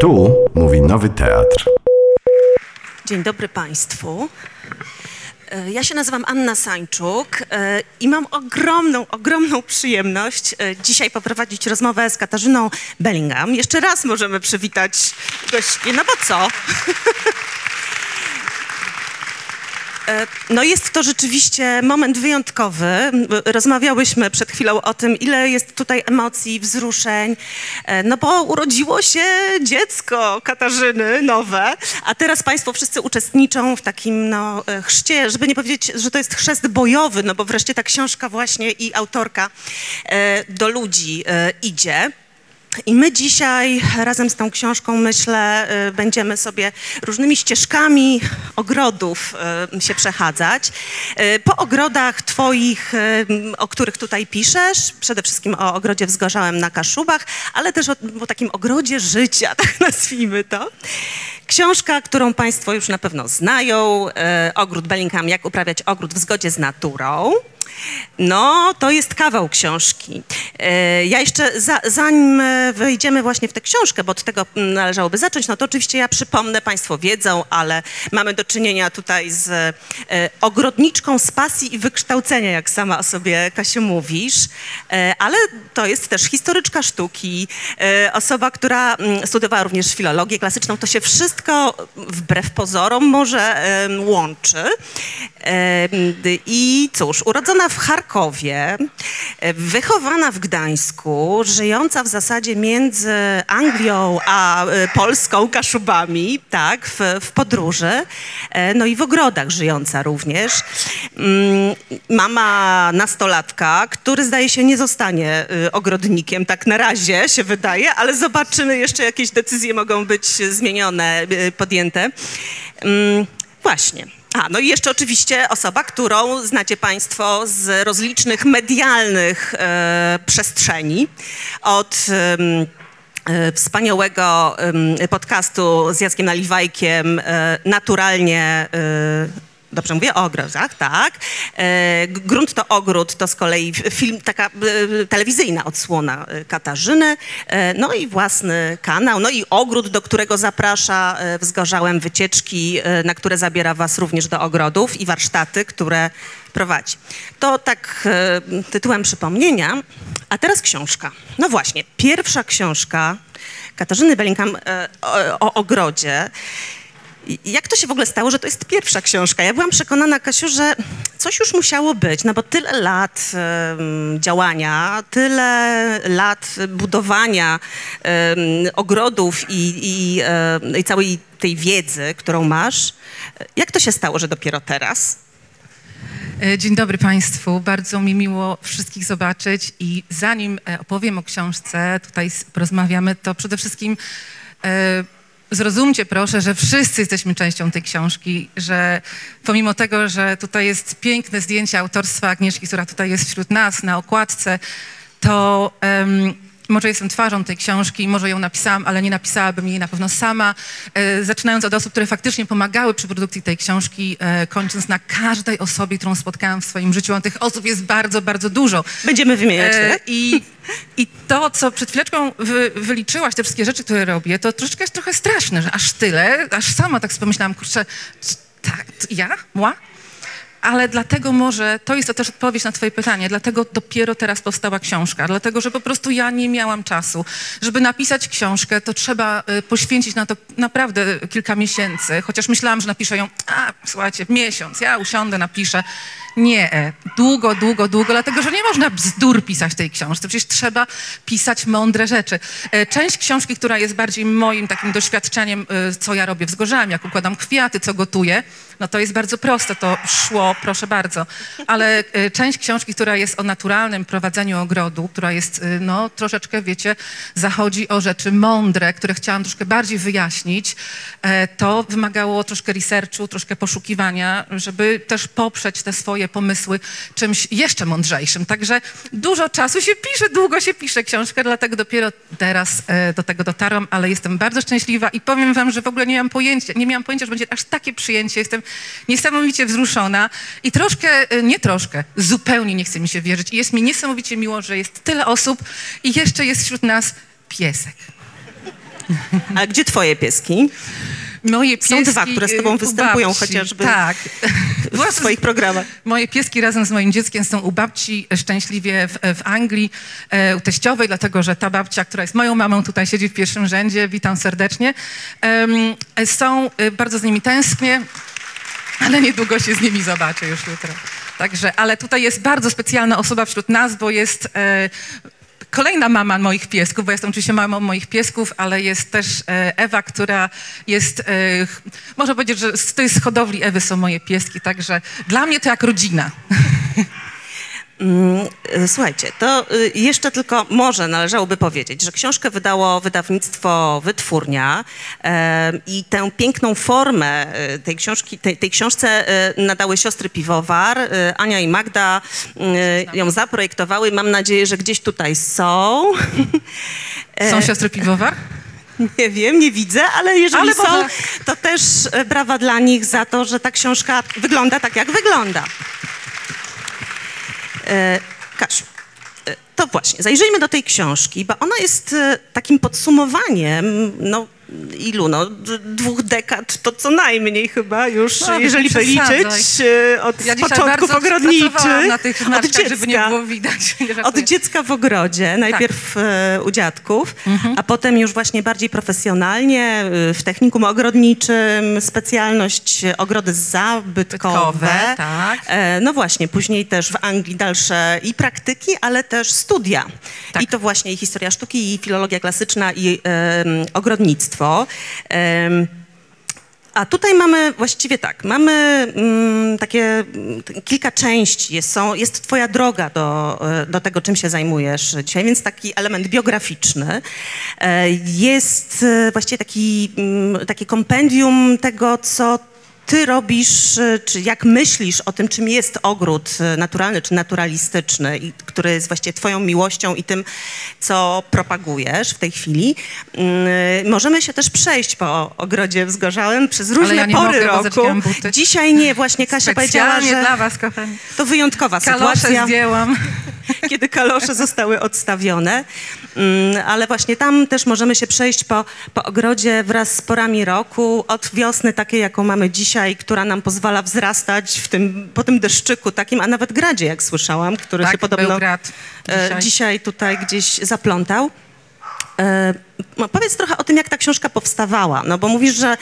Tu mówi Nowy Teatr. Dzień dobry Państwu. E, Ja się nazywam Anna Sańczuk e, i mam ogromną, ogromną przyjemność e, dzisiaj poprowadzić rozmowę z Katarzyną Bellingham. Jeszcze raz możemy przywitać gości, no bo co? E, No jest to rzeczywiście moment wyjątkowy. Rozmawiałyśmy przed chwilą o tym, ile jest tutaj emocji, wzruszeń, E, no bo urodziło się dziecko Katarzyny nowe, a teraz Państwo wszyscy uczestniczą w takim no, e, chrzcie, żeby nie powiedzieć, że to jest chrzest bojowy, no bo wreszcie ta książka właśnie i autorka do ludzi idzie. I my dzisiaj razem z tą książką, myślę, y, będziemy sobie różnymi ścieżkami ogrodów y, się przechadzać. Y, Po ogrodach twoich, o których tutaj piszesz, przede wszystkim o ogrodzie wzgorzałem na Kaszubach, ale też o, o takim ogrodzie życia, tak nazwijmy to. Książka, którą Państwo już na pewno znają, Ogród Bellingham, jak uprawiać ogród w zgodzie z naturą. No, to jest kawał książki. E, Ja jeszcze, za, zanim e, wejdziemy właśnie w tę książkę, bo od tego należałoby zacząć, no to oczywiście ja przypomnę, Państwo wiedzą, ale mamy do czynienia tutaj z e, ogrodniczką z pasji i wykształcenia, jak sama o sobie, Kasiu, mówisz, ale to jest też historyczka sztuki, osoba, która mm, studiowała również filologię klasyczną. To się wszystko wbrew pozorom może łączy. I cóż, urodzona w Charkowie, e, wychowana w Gdańsku, żyjąca w zasadzie między Anglią a e, Polską, Kaszubami, tak, w, w podróży, e, no i w ogrodach żyjąca również. Mm, Mama nastolatka, który zdaje się nie zostanie y, ogrodnikiem, tak na razie się wydaje, ale zobaczymy, jeszcze jakieś decyzje mogą być zmienione, y, podjęte. Mm, Właśnie. A, no i jeszcze oczywiście osoba, którą znacie Państwo z rozlicznych medialnych e, przestrzeni. Od e, wspaniałego em, podcastu z Jackiem Naliwajkiem, e, naturalnie... E, Dobrze mówię o ogrodach, tak. E, Grunt to ogród, to z kolei film, taka e, telewizyjna odsłona e, Katarzyny, no i własny kanał, no i ogród, do którego zaprasza wzgorzałem wycieczki, na które zabiera was również do ogrodów i warsztaty, które prowadzi. To tak tytułem przypomnienia, a teraz książka. No właśnie, pierwsza książka Katarzyny Bellingham o, o ogrodzie. Jak to się w ogóle stało, że to jest pierwsza książka? Ja byłam przekonana, Kasiu, że coś już musiało być, no bo tyle lat em, działania, tyle lat budowania em, ogrodów i, i, em, i całej tej wiedzy, którą masz. Jak to się stało, że dopiero teraz? E, Dzień dobry Państwu, bardzo mi miło wszystkich zobaczyć i zanim e, opowiem o książce, tutaj porozmawiamy, to przede wszystkim e, zrozumcie proszę, że wszyscy jesteśmy częścią tej książki, że pomimo tego, że tutaj jest piękne zdjęcie autorstwa Agnieszki, która tutaj jest wśród nas na okładce, to em, może jestem twarzą tej książki, może ją napisałam, ale nie napisałabym jej na pewno sama. E, zaczynając od osób, które faktycznie pomagały przy produkcji tej książki, e, kończąc na każdej osobie, którą spotkałam w swoim życiu. A tych osób jest bardzo, bardzo dużo. Będziemy wymieniać, E, tak? I, I to, co przed chwileczką wy, wyliczyłaś, te wszystkie rzeczy, które robię, to troszeczkę jest trochę straszne, że aż tyle, aż sama tak sobie pomyślałam, kurczę, tak, ja? Mła? Ale dlatego może, to jest to też odpowiedź na twoje pytanie, dlatego dopiero teraz powstała książka, dlatego, że po prostu ja nie miałam czasu. Żeby napisać książkę, to trzeba y, poświęcić na to naprawdę kilka miesięcy, chociaż myślałam, że napiszę ją, a słuchajcie, miesiąc, ja usiądę, napiszę. Nie, e, długo, długo, długo, dlatego, że nie można bzdur pisać tej książce, przecież trzeba pisać mądre rzeczy. E, Część książki, która jest bardziej moim takim doświadczeniem, e, co ja robię w jak układam kwiaty, co gotuję, no to jest bardzo proste, to szło, proszę bardzo. Ale e, część książki, która jest o naturalnym prowadzeniu ogrodu, która jest, e, no troszeczkę, wiecie, zachodzi o rzeczy mądre, które chciałam troszkę bardziej wyjaśnić, e, to wymagało troszkę researchu, troszkę poszukiwania, żeby też poprzeć te swoje pomysły czymś jeszcze mądrzejszym. Także dużo czasu się pisze, długo się pisze książkę, dlatego dopiero teraz do tego dotarłam, ale jestem bardzo szczęśliwa i powiem wam, że w ogóle nie miałam pojęcia, nie miałam pojęcia, że będzie aż takie przyjęcie. Jestem niesamowicie wzruszona i troszkę, e, nie troszkę, zupełnie nie chce mi się wierzyć. I jest mi niesamowicie miło, że jest tyle osób i jeszcze jest wśród nas piesek. A gdzie twoje pieski? Moje Są pieski dwa, które z y, tobą występują babci. chociażby Tak. w swoich programach. Moje pieski razem z moim dzieckiem są u babci szczęśliwie w, w Anglii, e, u teściowej, dlatego że ta babcia, która jest moją mamą, tutaj siedzi w pierwszym rzędzie. Witam serdecznie. E, są, e, bardzo z nimi tęsknię, ale niedługo się z nimi zobaczę już jutro. Także, ale tutaj jest bardzo specjalna osoba wśród nas, bo jest e, kolejna mama moich piesków, bo jestem oczywiście mamą moich piesków, ale jest też e, Ewa, która jest, e, można powiedzieć, że z tej z hodowli Ewy są moje pieski, także dla mnie to jak rodzina. Mm, y, Słuchajcie, to y, jeszcze tylko może należałoby powiedzieć, że książkę wydało wydawnictwo Wytwórnia e, i tę piękną formę e, tej książki, tej, tej książce e, nadały siostry Piwowar. E, Ania i Magda e, ją zaprojektowały. Mam nadzieję, że gdzieś tutaj są. Są siostry Piwowar? Nie wiem, nie widzę, ale jeżeli Ale są, to też e, brawa dla nich za to, że ta książka wygląda tak, jak wygląda. E, Kasiu, e, to właśnie, zajrzyjmy do tej książki, bo ona jest e, takim podsumowaniem, no ilu, no dwóch dekad, to co najmniej chyba już, No, jeżeli by przesadzaj. liczyć e, od Ja początków ogrodniczych, na tych od znaczkach, żeby nie dziecka. było widać. Nie Od dziecka w ogrodzie, najpierw e, u dziadków, a potem już właśnie bardziej profesjonalnie e, w technikum ogrodniczym, specjalność ogrody zabytkowe. Bytkowe, tak. No właśnie, później też w Anglii dalsze i praktyki, ale też studia. Tak. I to właśnie i historia sztuki, i filologia klasyczna, i em, ogrodnictwo. A tutaj mamy właściwie tak, mamy mm, takie kilka części, jest, są, jest twoja droga do, e, do tego, czym się zajmujesz dzisiaj, więc taki element biograficzny. E, Jest e, właściwie taki, mm, takie kompendium tego, co ty robisz, e, czy jak myślisz o tym, czym jest ogród e, naturalny czy naturalistyczny, który jest właściwie twoją miłością i tym, co propagujesz w tej chwili. Mm, Możemy się też przejść po ogrodzie wzgorzałym przez różne ja pory mogę, roku. Dzisiaj nie, właśnie Kasia powiedziała, że dla was, kochani. to wyjątkowa Kalosze sytuacja zdjęłam. kiedy kalosze zostały odstawione. Mm, Ale właśnie tam też możemy się przejść po, po ogrodzie wraz z porami roku, od wiosny takiej, jaką mamy dzisiaj, która nam pozwala wzrastać w tym, po tym deszczyku takim, a nawet gradzie, jak słyszałam, który Tak, się podobno e, dzisiaj. dzisiaj tutaj gdzieś zaplątał. E, no, powiedz trochę o tym, jak ta książka powstawała, no bo mówisz, że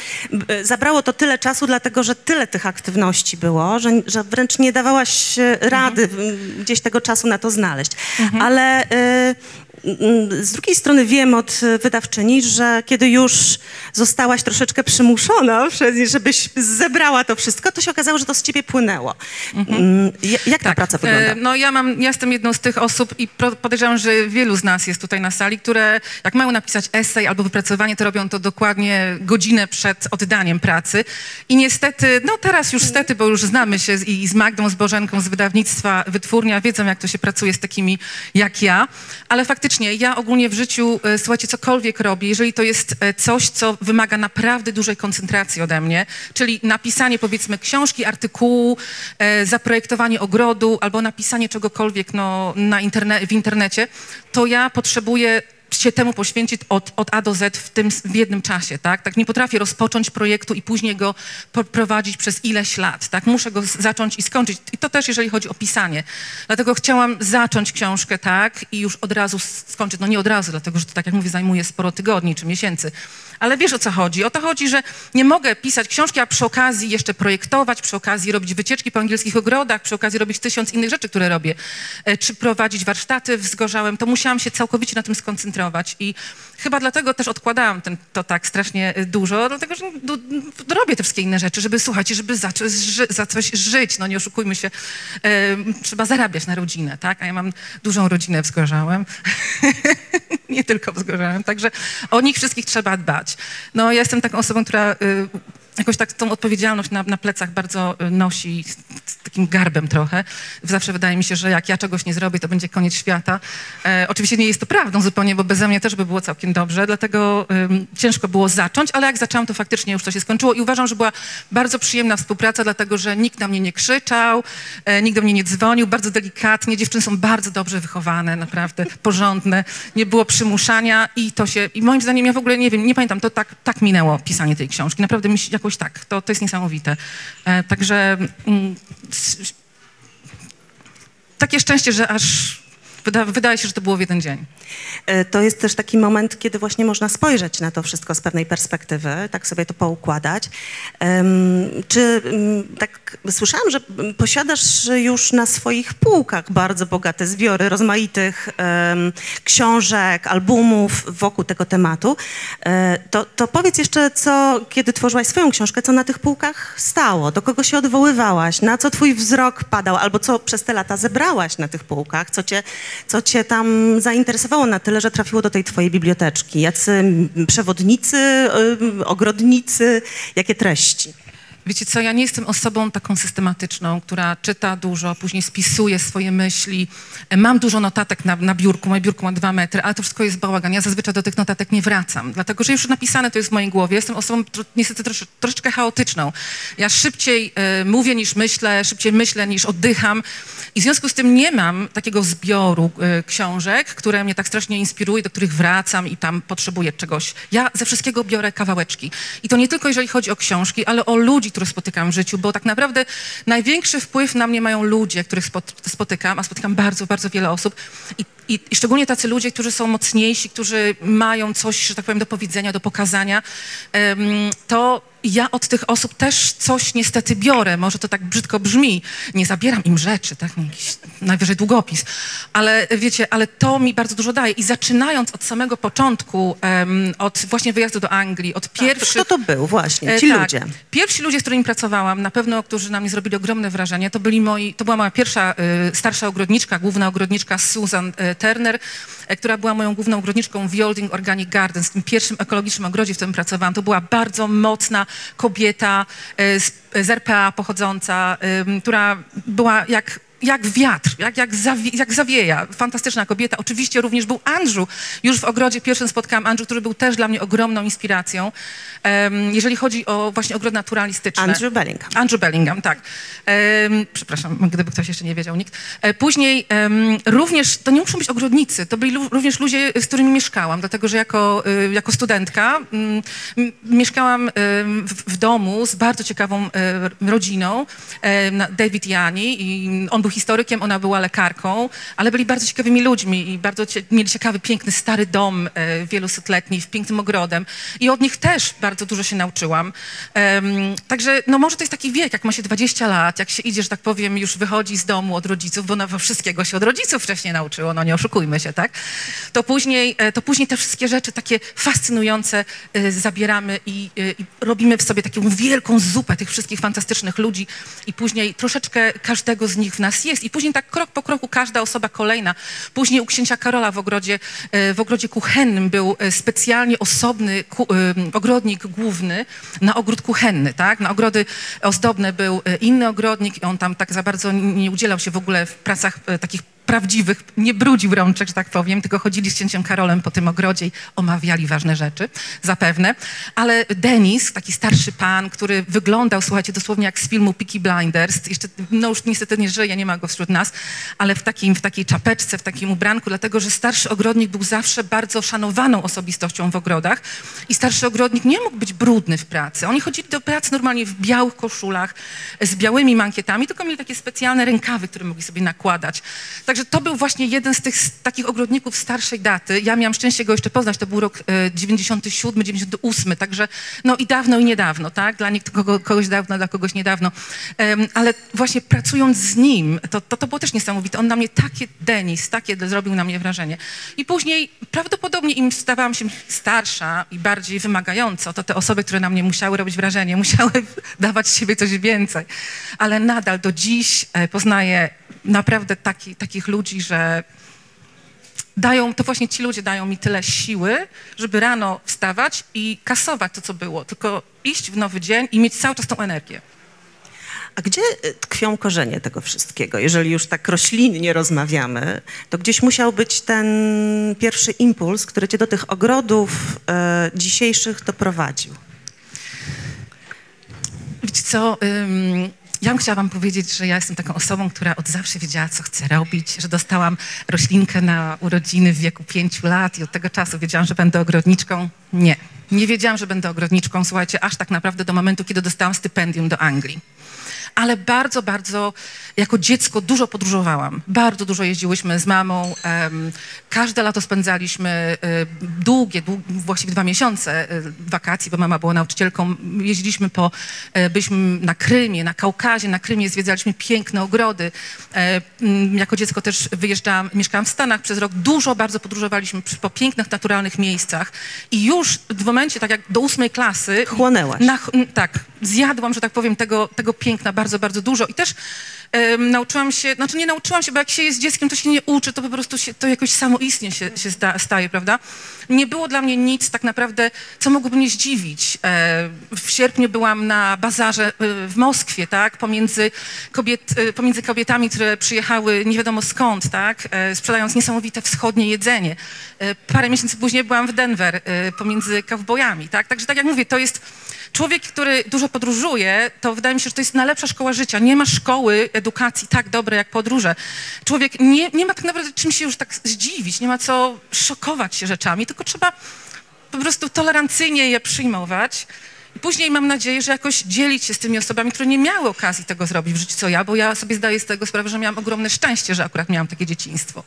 e, zabrało to tyle czasu, dlatego że tyle tych aktywności było, że, że wręcz nie dawałaś e, rady m, gdzieś tego czasu na to znaleźć. Ale e, z drugiej strony wiem od wydawczyni, że kiedy już zostałaś troszeczkę przymuszona, żebyś zebrała to wszystko, to się okazało, że to z ciebie płynęło. Mm, ja- Jak ta praca wygląda? E, No ja mam, ja jestem jedną z tych osób i podejrzewam, że wielu z nas jest tutaj na sali, które jak mają napisać esej albo wypracowanie, to robią to dokładnie godzinę przed oddaniem pracy. I niestety, no teraz już stety, bo już znamy się z, i z Magdą, z Bożenką, z wydawnictwa Wytwórnia, wiedzą jak to się pracuje z takimi jak ja, ale faktycznie ja ogólnie w życiu, e, słuchajcie, cokolwiek robię, jeżeli to jest e, coś, co wymaga naprawdę dużej koncentracji ode mnie, czyli napisanie powiedzmy książki, artykułu, e, zaprojektowanie ogrodu albo napisanie czegokolwiek no, na interne- w internecie, to ja potrzebuję się temu poświęcić od, od A do Z w, tym, w jednym czasie, tak? Tak nie potrafię rozpocząć projektu i później go prowadzić przez ileś lat, tak? Muszę go zacząć i skończyć. I to też jeżeli chodzi o pisanie. Dlatego chciałam zacząć książkę, tak? I już od razu skończyć. No nie od razu, dlatego że to, tak jak mówię, zajmuje sporo tygodni czy miesięcy. Ale wiesz o co chodzi? O to chodzi, że nie mogę pisać książki, a przy okazji jeszcze projektować, przy okazji robić wycieczki po angielskich ogrodach, przy okazji robić tysiąc innych rzeczy, które robię, e, czy prowadzić warsztaty w Zgorzałem, to musiałam się całkowicie na tym skoncentrować. I chyba dlatego też odkładałam ten, to tak strasznie e, dużo, dlatego że du, robię te wszystkie inne rzeczy, żeby słuchać, żeby zacząć ży, za coś żyć, no nie oszukujmy się, e, trzeba zarabiać na rodzinę, tak, a ja mam dużą rodzinę w Zgorzałem, nie tylko w Zgorzałem, także o nich wszystkich trzeba dbać. No ja jestem taką osobą, która y, jakoś tak tą odpowiedzialność na, na plecach bardzo y, nosi z, takim garbem trochę. Zawsze wydaje mi się, że jak ja czegoś nie zrobię, to będzie koniec świata. E, oczywiście nie jest to prawdą zupełnie, bo beze mnie też by było całkiem dobrze, dlatego ciężko było zacząć, ale jak zaczęłam, to faktycznie już to się skończyło i uważam, że była bardzo przyjemna współpraca, dlatego że nikt na mnie nie krzyczał, e, nikt do mnie nie dzwonił, bardzo delikatnie. Dziewczyny są bardzo dobrze wychowane, naprawdę porządne. Nie było przymuszania i to się, i moim zdaniem ja w ogóle nie wiem, nie pamiętam, to tak, tak minęło pisanie tej książki. Naprawdę mi się jakoś tak, to, to jest niesamowite. E, także mm, takie szczęście, że aż wyda, wydaje się, że to było w jeden dzień. E, To jest też taki moment, kiedy właśnie można spojrzeć na to wszystko z pewnej perspektywy, tak sobie to poukładać. Czy mm, tak słyszałam, że posiadasz już na swoich półkach bardzo bogate zbiory rozmaitych książek, albumów wokół tego tematu. E, To, to powiedz jeszcze, co, kiedy tworzyłaś swoją książkę, co na tych półkach stało, do kogo się odwoływałaś, na co twój wzrok padał, albo co przez te lata zebrałaś na tych półkach, co cię, co cię tam zainteresowało na tyle, że trafiło do tej twojej biblioteczki. Jacy przewodnicy, ym, ogrodnicy, jakie treści? Wiecie co, ja nie jestem osobą taką systematyczną, która czyta dużo, później spisuje swoje myśli. E, Mam dużo notatek na, na biurku, moje biurko ma dwa metry, ale to wszystko jest bałagan. Ja zazwyczaj do tych notatek nie wracam, dlatego że już napisane to jest w mojej głowie. Jestem osobą tro, niestety trosz, troszeczkę chaotyczną. Ja szybciej e, mówię niż myślę, szybciej myślę niż oddycham i w związku z tym nie mam takiego zbioru e, książek, które mnie tak strasznie inspirują, do których wracam i tam potrzebuję czegoś. Ja ze wszystkiego biorę kawałeczki. I to nie tylko jeżeli chodzi o książki, ale o ludzi, których spotykam w życiu, bo tak naprawdę największy wpływ na mnie mają ludzie, których spot- spotykam, a spotykam bardzo, bardzo wiele osób. I, i, I szczególnie tacy ludzie, którzy są mocniejsi, którzy mają coś, że tak powiem, do powiedzenia, do pokazania, to ja od tych osób też coś niestety biorę. Może to tak brzydko brzmi. Nie zabieram im rzeczy, tak? Nie Jakiś, najwyżej długopis. Ale wiecie, ale to mi bardzo dużo daje. I zaczynając od samego początku, em, od właśnie wyjazdu do Anglii, od pierwszych... Kto to był właśnie, E, ci tak. ludzie? Pierwsi ludzie, z którymi pracowałam, na pewno, którzy na mnie zrobili ogromne wrażenie, to byli moi, to była moja pierwsza y, starsza ogrodniczka, główna ogrodniczka Susan y, Turner, e, która była moją główną ogrodniczką w Yolding Organic Gardens, tym pierwszym ekologicznym ogrodzie, w którym pracowałam. To była bardzo mocna kobieta y, z, RPA pochodząca, która była jak jak wiatr, jak, jak, zawie, jak zawieja. Fantastyczna kobieta. Oczywiście również był Andrew. Już w ogrodzie pierwszym spotkałam Andrew, który był też dla mnie ogromną inspiracją, em, jeżeli chodzi o właśnie ogród naturalistyczny. Andrew Bellingham. Andrew Bellingham, tak. Em, przepraszam, gdyby ktoś jeszcze nie wiedział, nikt. E, później em, również, to nie muszą być ogrodnicy, to byli również ludzie, z którymi mieszkałam, dlatego że jako, y, jako studentka mm, mieszkałam w, w domu z bardzo ciekawą e, rodziną, e, David i Ani, i on był historykiem, ona była lekarką, ale byli bardzo ciekawymi ludźmi i bardzo cie, mieli ciekawy, piękny, stary dom e, wielosetletni, z pięknym ogrodem i od nich też bardzo dużo się nauczyłam. Także no może to jest taki wiek, jak ma się 20 lat, jak się idzie, że tak powiem, już wychodzi z domu od rodziców, bo na wszystkiego się od rodziców wcześniej nauczyło, no nie oszukujmy się, tak? To później, e, to później te wszystkie rzeczy takie fascynujące e, zabieramy i, e, i robimy w sobie taką wielką zupę tych wszystkich fantastycznych ludzi i później troszeczkę każdego z nich w nas jest i później tak krok po kroku każda osoba kolejna. Później u księcia Karola w ogrodzie, e, w ogrodzie kuchennym był e, specjalnie osobny e, ogrodnik główny na ogród kuchenny, tak? Na ogrody ozdobne był inny ogrodnik i on tam tak za bardzo nie udzielał się w ogóle w pracach takich prawdziwych, nie brudził rączek, że tak powiem, tylko chodzili z księciem Karolem po tym ogrodzie i omawiali ważne rzeczy, zapewne. Ale Denis, taki starszy pan, który wyglądał, słuchajcie, dosłownie jak z filmu Peaky Blinders, jeszcze, no już niestety nie żyje, nie ma go wśród nas, ale w, takim, w takiej czapeczce, w takim ubranku, dlatego, że starszy ogrodnik był zawsze bardzo szanowaną osobistością w ogrodach i starszy ogrodnik nie mógł być brudny w pracy. Oni chodzili do pracy normalnie w białych koszulach, z białymi mankietami, tylko mieli takie specjalne rękawy, które mogli sobie nakładać. Także to był właśnie jeden z tych s- takich ogrodników starszej daty. Ja miałam szczęście go jeszcze poznać, to był rok e, 97, 98, także no i dawno i niedawno, tak? Dla niektórych kogoś dawno, dla kogoś niedawno. Ale właśnie pracując z nim, to, to, to było też niesamowite. On na mnie takie, Denis, takie zrobił na mnie wrażenie. I później prawdopodobnie im stawałam się starsza i bardziej wymagająca, to te osoby, które na mnie musiały robić wrażenie, musiały dawać z siebie coś więcej. Ale nadal do dziś e, poznaję naprawdę taki, takich ludzi, że dają, to właśnie ci ludzie dają mi tyle siły, żeby rano wstawać i kasować to, co było, tylko iść w nowy dzień i mieć cały czas tą energię. A gdzie y, tkwią korzenie tego wszystkiego? Jeżeli już tak roślinnie rozmawiamy, to gdzieś musiał być ten pierwszy impuls, który cię do tych ogrodów e, dzisiejszych doprowadził. Wiecie co, ym, ja bym chciała wam powiedzieć, że ja jestem taką osobą, która od zawsze wiedziała, co chce robić, że dostałam roślinkę na urodziny w wieku pięciu lat i od tego czasu wiedziałam, że będę ogrodniczką. Nie, nie wiedziałam, że będę ogrodniczką, słuchajcie, aż tak naprawdę do momentu, kiedy dostałam stypendium do Anglii. Ale bardzo, bardzo jako dziecko dużo podróżowałam. Bardzo dużo jeździłyśmy z mamą. każde lato spędzaliśmy długie, dług, właściwie dwa miesiące e, wakacji, bo mama była nauczycielką. Jeździliśmy po, e, byliśmy na Krymie, na Kaukazie. Na Krymie zwiedzaliśmy piękne ogrody. E, jako dziecko też wyjeżdżałam, mieszkałam w Stanach przez rok. Dużo bardzo podróżowaliśmy po pięknych, naturalnych miejscach. I już w momencie, tak jak do ósmej klasy... Chłonęłaś. Na, tak, zjadłam, że tak powiem, tego, tego piękna bardzo, bardzo dużo. I też em, nauczyłam się, znaczy nie nauczyłam się, bo jak się jest dzieckiem, to się nie uczy, to po prostu się, to jakoś samoistnie się, się sta, staje, prawda? Nie było dla mnie nic tak naprawdę, co mogłoby mnie zdziwić. E, w sierpniu byłam na bazarze e, w Moskwie, tak? Pomiędzy, kobiet, e, pomiędzy kobietami, które przyjechały nie wiadomo skąd, tak? E, sprzedając niesamowite wschodnie jedzenie. E, parę miesięcy później byłam w Denver e, pomiędzy kowbojami, tak? Także tak jak mówię, to jest człowiek, który dużo podróżuje, to wydaje mi się, że to jest najlepsza szkoła życia. Nie ma szkoły edukacji tak dobrej jak podróże. Człowiek nie, nie ma tak naprawdę czym się już tak zdziwić, nie ma co szokować się rzeczami, tylko trzeba po prostu tolerancyjnie je przyjmować. I później mam nadzieję, że jakoś dzielić się z tymi osobami, które nie miały okazji tego zrobić w życiu, co ja, bo ja sobie zdaję z tego sprawę, że miałam ogromne szczęście, że akurat miałam takie dzieciństwo.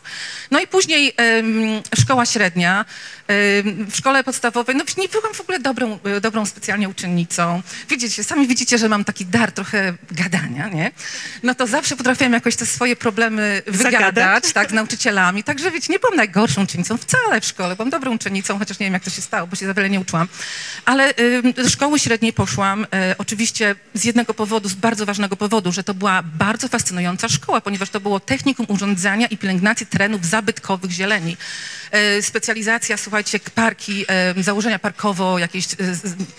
No i później em, szkoła średnia. Em, w szkole podstawowej, no nie byłam w ogóle dobrą, e, dobrą specjalnie uczennicą. Widzicie, sami widzicie, że mam taki dar trochę gadania, nie? No to zawsze potrafiłam jakoś te swoje problemy wygadać, Zagadać? tak, z nauczycielami. Także wiecie, nie byłam najgorszą uczennicą wcale w szkole, byłam dobrą uczennicą, chociaż nie wiem, jak to się stało, bo się za wiele nie uczyłam. Ale ym, do szkoły średniej poszłam e, oczywiście z jednego powodu, z bardzo ważnego powodu, że to była bardzo fascynująca szkoła, ponieważ to było technikum urządzania i pielęgnacji terenów zabytkowych zieleni. E, specjalizacja, słuchajcie, parki, e, założenia parkowo, jakieś e,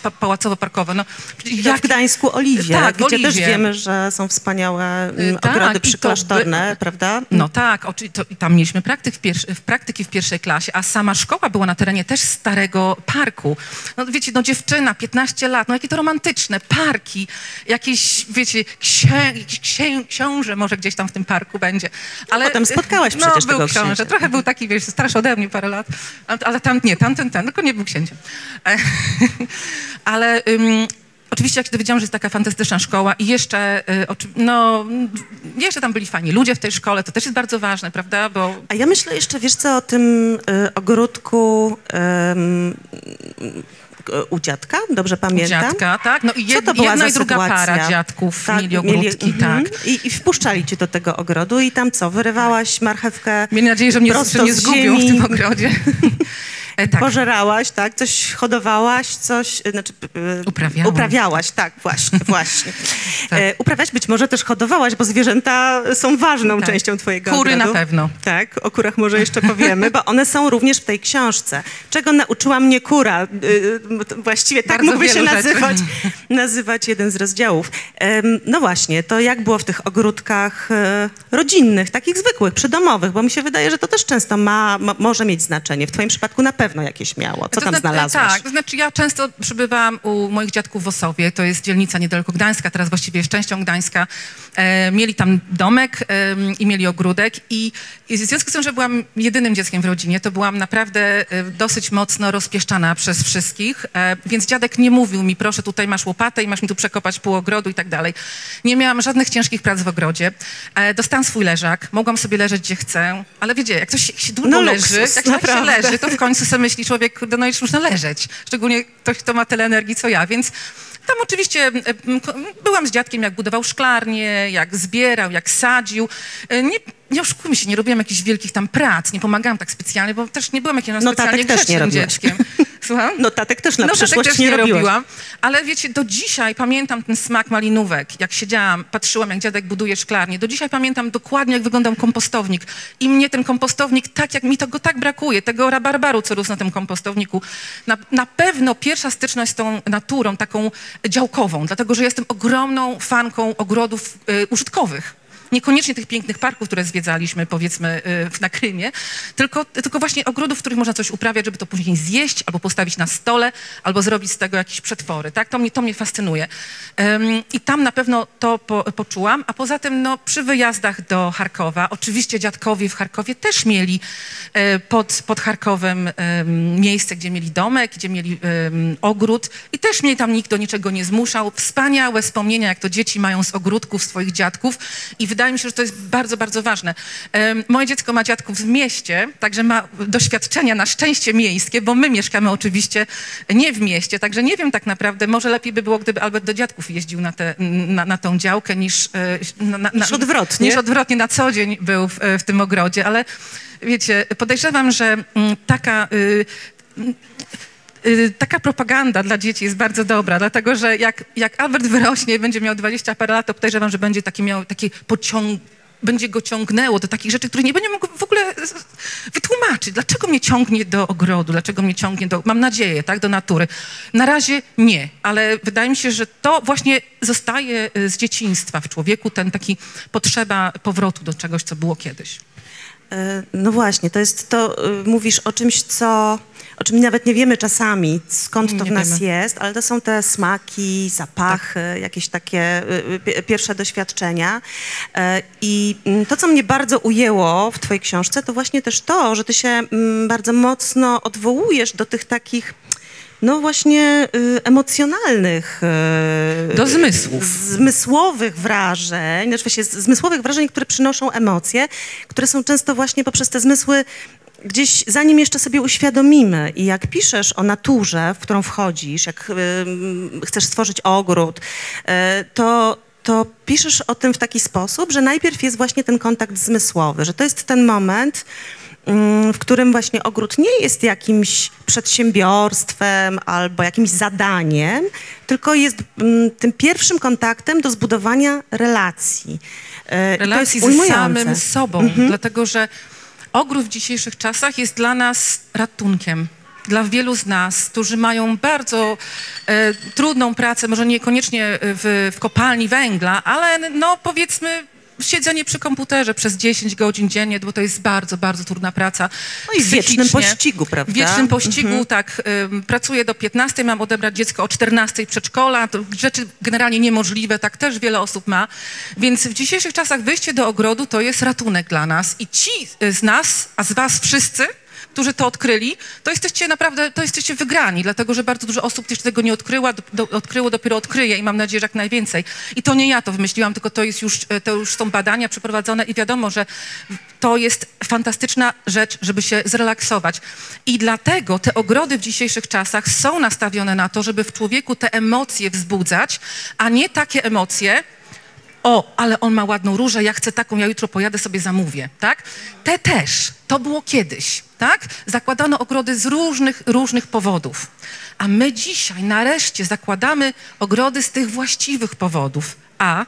pa, pałacowo-parkowe. No, Jak w Gdańsku Oliwie, Tak, gdzie Oliwie. też wiemy, że są wspaniałe mm, Y, tak, ogrody przyklasztorne, prawda? No tak, oczy, to, i tam mieliśmy praktyk w, pierwszy, w praktyki w pierwszej klasie, a sama szkoła była na terenie też starego parku. No wiecie, no dziewczyna, 15 lat, no jakie to romantyczne, parki, jakieś, wiecie, księ, księ, książę może gdzieś tam w tym parku będzie. Ale, potem spotkałaś no, przecież był tego książę, księcia. trochę był taki, wiesz, starszy ode mnie parę lat, ale, tam, nie, tamten, ten, tylko nie był księciem. E, ale... Ym, Oczywiście jak się dowiedziałam, że jest taka fantastyczna szkoła i jeszcze, y, no, jeszcze tam byli fajni ludzie w tej szkole, to też jest bardzo ważne, prawda, bo A ja myślę jeszcze, wiesz co, o tym y, ogródku y, u dziadka, dobrze pamiętam? dziadka, tak, no i Co jed, to była jedna i druga sytuacja? para dziadków Tak, mieli ogródki, mhm. tak. I, I wpuszczali cię do tego ogrodu i tam co, wyrywałaś marchewkę Mieli nadzieję, że mnie prosto że zgubią w tym ogrodzie. E, tak. pożerałaś, tak? Coś hodowałaś, coś, y, znaczy... y, Uprawiałam. Uprawiałaś, tak, właśnie, właśnie. Tak. E, uprawiać być może też hodowałaś, bo zwierzęta są ważną Tak. częścią twojego Kury ogrodu. na pewno. Tak, o kurach może jeszcze powiemy, bo one są również w tej książce. Czego nauczyła mnie kura? Właściwie tak Bardzo mógłby się nazywać, nazywać jeden z rozdziałów. No właśnie, to jak było w tych ogródkach e, rodzinnych, takich zwykłych, przydomowych, bo mi się wydaje, że to też często ma, ma, może mieć znaczenie. W twoim przypadku na pewno jakieś miało. Co To tam zna- znalazłaś? Tak, to znaczy ja często przybywałam u moich dziadków w Osowie, to jest dzielnica niedaleko Gdańska, teraz właściwie jest częścią Gdańska. E, mieli tam domek em, i mieli ogródek i, i w związku z tym, że byłam jedynym dzieckiem w rodzinie, to byłam naprawdę e, dosyć mocno rozpieszczana przez wszystkich, e, więc dziadek nie mówił mi, proszę tutaj masz łopatę i masz mi tu przekopać pół ogrodu i tak dalej. Nie miałam żadnych ciężkich prac w ogrodzie. E, dostałam swój leżak, mogłam sobie leżeć gdzie chcę, ale wiecie, jak ktoś się, się długo No leży, luksus, jak się naprawdę. leży, to w końcu sobie myśli człowiek, no już można leżeć. Szczególnie ktoś, kto ma tyle energii, co ja, więc tam oczywiście byłam z dziadkiem, jak budował szklarnię, jak zbierał, jak sadził. E, Nie, nie oszukujmy się, nie robiłam jakichś wielkich tam prac, nie pomagałam tak specjalnie, bo też nie byłam jakimś No, specjalnie grzecznym dzieckiem. Słucham? Notatek też na no, przyszłość też nie nie robiłam. Ale wiecie, do dzisiaj pamiętam ten smak malinówek. Jak siedziałam, patrzyłam, jak dziadek buduje szklarnię. Do dzisiaj pamiętam dokładnie, jak wyglądał kompostownik. I mnie ten kompostownik, tak jak mi tego tak brakuje, tego rabarbaru, co rósł na tym kompostowniku. Na, na pewno pierwsza styczność z tą naturą, taką działkową, dlatego, że jestem ogromną fanką ogrodów y, użytkowych. Niekoniecznie tych pięknych parków, które zwiedzaliśmy, powiedzmy, y, na Krymie, tylko, tylko właśnie ogrodów, w których można coś uprawiać, żeby to później zjeść, albo postawić na stole, albo zrobić z tego jakieś przetwory. Tak? To, mnie, to mnie fascynuje. Ym, I tam na pewno to po, poczułam. A poza tym no, przy wyjazdach do Charkowa, oczywiście dziadkowie w Charkowie też mieli e, pod, pod Charkowem em, miejsce, gdzie mieli domek, gdzie mieli em, ogród i też mnie tam nikt do niczego nie zmuszał. Wspaniałe wspomnienia, jak to dzieci mają z ogródków swoich dziadków i wydaje mi się, że to jest bardzo, bardzo ważne. Moje dziecko ma dziadków w mieście, także ma doświadczenia na szczęście miejskie, bo my mieszkamy oczywiście nie w mieście, także nie wiem tak naprawdę, może lepiej by było, gdyby Albert do dziadków jeździł na, te, na, na tą działkę niż, e, na, na, Niż odwrotnie. Niż odwrotnie na co dzień był w, w tym ogrodzie, ale wiecie, podejrzewam, że mm, taka... Y, taka propaganda dla dzieci jest bardzo dobra, dlatego że jak, jak Albert wyrośnie i będzie miał 20 parę lat, to podejrzewam, że będzie taki miał taki pociąg, będzie go ciągnęło do takich rzeczy, które nie będzie mógł w ogóle wytłumaczyć. Dlaczego mnie ciągnie do ogrodu, dlaczego mnie ciągnie do, mam nadzieję, tak, do natury. Na razie nie, ale wydaje mi się, że to właśnie zostaje y, z dzieciństwa w człowieku, ten taki potrzeba powrotu do czegoś, co było kiedyś. E, No właśnie, to jest to, y, mówisz o czymś, co, o czym nawet nie wiemy czasami, skąd to Nie w nas wiemy. jest, ale to są te smaki, zapachy, jakieś takie y, y, pi- pierwsze doświadczenia. E, I mm, to, co mnie bardzo ujęło w twojej książce, to właśnie też to, że ty się mm, bardzo mocno odwołujesz do tych takich no właśnie y, emocjonalnych. y, Do zmysłów. Zmysłowych wrażeń, znaczy właśnie zmysłowych wrażeń, które przynoszą emocje, które są często właśnie poprzez te zmysły gdzieś zanim jeszcze sobie uświadomimy i jak piszesz o naturze, w którą wchodzisz, jak ym, chcesz stworzyć ogród, y, to to piszesz o tym w taki sposób, że najpierw jest właśnie ten kontakt zmysłowy, że to jest ten moment, w którym właśnie ogród nie jest jakimś przedsiębiorstwem albo jakimś zadaniem, tylko jest tym pierwszym kontaktem do zbudowania relacji. To relacji z samym sobą, dlatego że ogród w dzisiejszych czasach jest dla nas ratunkiem. Dla wielu z nas, którzy mają bardzo e, trudną pracę, może niekoniecznie w, w kopalni węgla, ale no powiedzmy siedzenie przy komputerze przez 10 godzin dziennie, bo to jest bardzo, bardzo trudna praca. No i w wiecznym pościgu, prawda? W wiecznym pościgu, tak. ym, pracuję do 15, mam odebrać dziecko o 14 przedszkola. To rzeczy generalnie niemożliwe, tak też wiele osób ma. Więc w dzisiejszych czasach wyjście do ogrodu to jest ratunek dla nas. I ci z nas, a z was wszyscy, którzy to odkryli, to jesteście naprawdę, to jesteście wygrani, dlatego że bardzo dużo osób jeszcze tego nie odkryła, do, do, odkryło, dopiero odkryje i mam nadzieję, że jak najwięcej. I to nie ja to wymyśliłam, tylko to jest już, e, to już są badania przeprowadzone i wiadomo, że to jest fantastyczna rzecz, żeby się zrelaksować. I dlatego te ogrody w dzisiejszych czasach są nastawione na to, żeby w człowieku te emocje wzbudzać, a nie takie emocje, o, ale on ma ładną różę, ja chcę taką, ja jutro pojadę sobie zamówię, tak? Te też, to było kiedyś, tak? Zakładano ogrody z różnych, różnych powodów. A my dzisiaj nareszcie zakładamy ogrody z tych właściwych powodów. A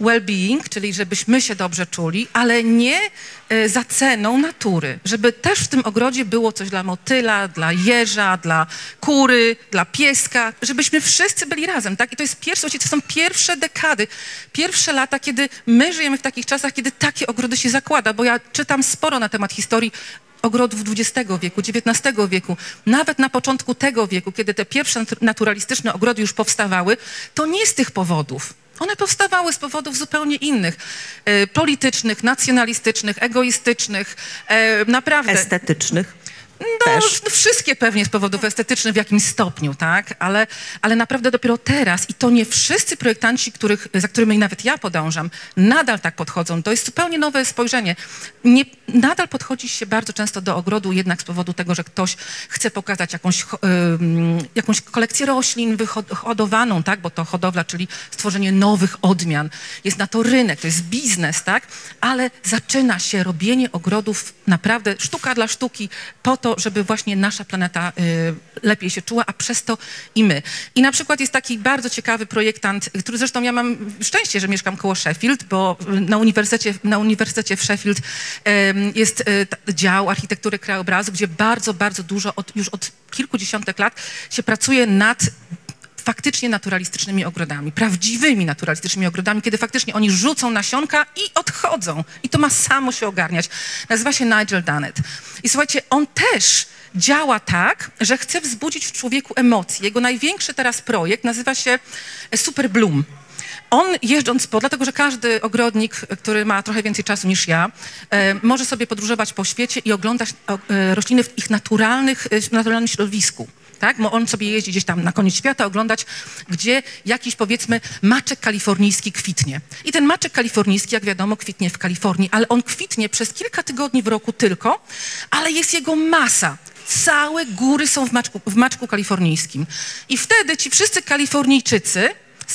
well-being, czyli żebyśmy się dobrze czuli, ale nie e, za ceną natury. Żeby też w tym ogrodzie było coś dla motyla, dla jeża, dla kury, dla pieska, żebyśmy wszyscy byli razem, tak? I to jest pierwsze, to są pierwsze dekady, pierwsze lata, kiedy my żyjemy w takich czasach, kiedy takie ogrody się zakłada, bo ja czytam sporo na temat historii ogrodów XX wieku, XIX wieku, nawet na początku tego wieku, kiedy te pierwsze natu- naturalistyczne ogrody już powstawały, to nie z tych powodów. One powstawały z powodów zupełnie innych, e, politycznych, nacjonalistycznych, egoistycznych, e, naprawdę. Estetycznych. No, Też. wszystkie pewnie z powodów estetycznych w jakimś stopniu, tak? Ale, ale naprawdę dopiero teraz, i to nie wszyscy projektanci, których, za którymi nawet ja podążam, nadal tak podchodzą. To jest zupełnie nowe spojrzenie. Nie, nadal podchodzi się bardzo często do ogrodu jednak z powodu tego, że ktoś chce pokazać jakąś, ym, jakąś kolekcję roślin wyhodowaną, tak? Bo to hodowla, czyli stworzenie nowych odmian. Jest na to rynek, to jest biznes, tak? Ale zaczyna się robienie ogrodów naprawdę sztuka dla sztuki po to, żeby właśnie nasza planeta y, lepiej się czuła, a przez to i my. I na przykład jest taki bardzo ciekawy projektant, który zresztą ja mam szczęście, że mieszkam koło Sheffield, bo na uniwersytecie, na uniwersytecie w Sheffield jest ta- dział architektury krajobrazu, gdzie bardzo, bardzo dużo, od, już od kilkudziesiątek lat się pracuje nad faktycznie naturalistycznymi ogrodami, prawdziwymi naturalistycznymi ogrodami, kiedy faktycznie oni rzucą nasionka i odchodzą. I to ma samo się ogarniać. Nazywa się Nigel Dunnett. I słuchajcie, on też działa tak, że chce wzbudzić w człowieku emocje. Jego największy teraz projekt nazywa się Super Bloom. On jeżdżąc po, dlatego że każdy ogrodnik, który ma trochę więcej czasu niż ja, e, może sobie podróżować po świecie i oglądać e, rośliny w ich naturalnych, e, naturalnym środowisku. Tak? Bo on sobie jeździ gdzieś tam na koniec świata oglądać, gdzie jakiś powiedzmy maczek kalifornijski kwitnie. I ten maczek kalifornijski, jak wiadomo, kwitnie w Kalifornii, ale on kwitnie przez kilka tygodni w roku tylko, ale jest jego masa. Całe góry są w maczku, w maczku kalifornijskim. I wtedy ci wszyscy Kalifornijczycy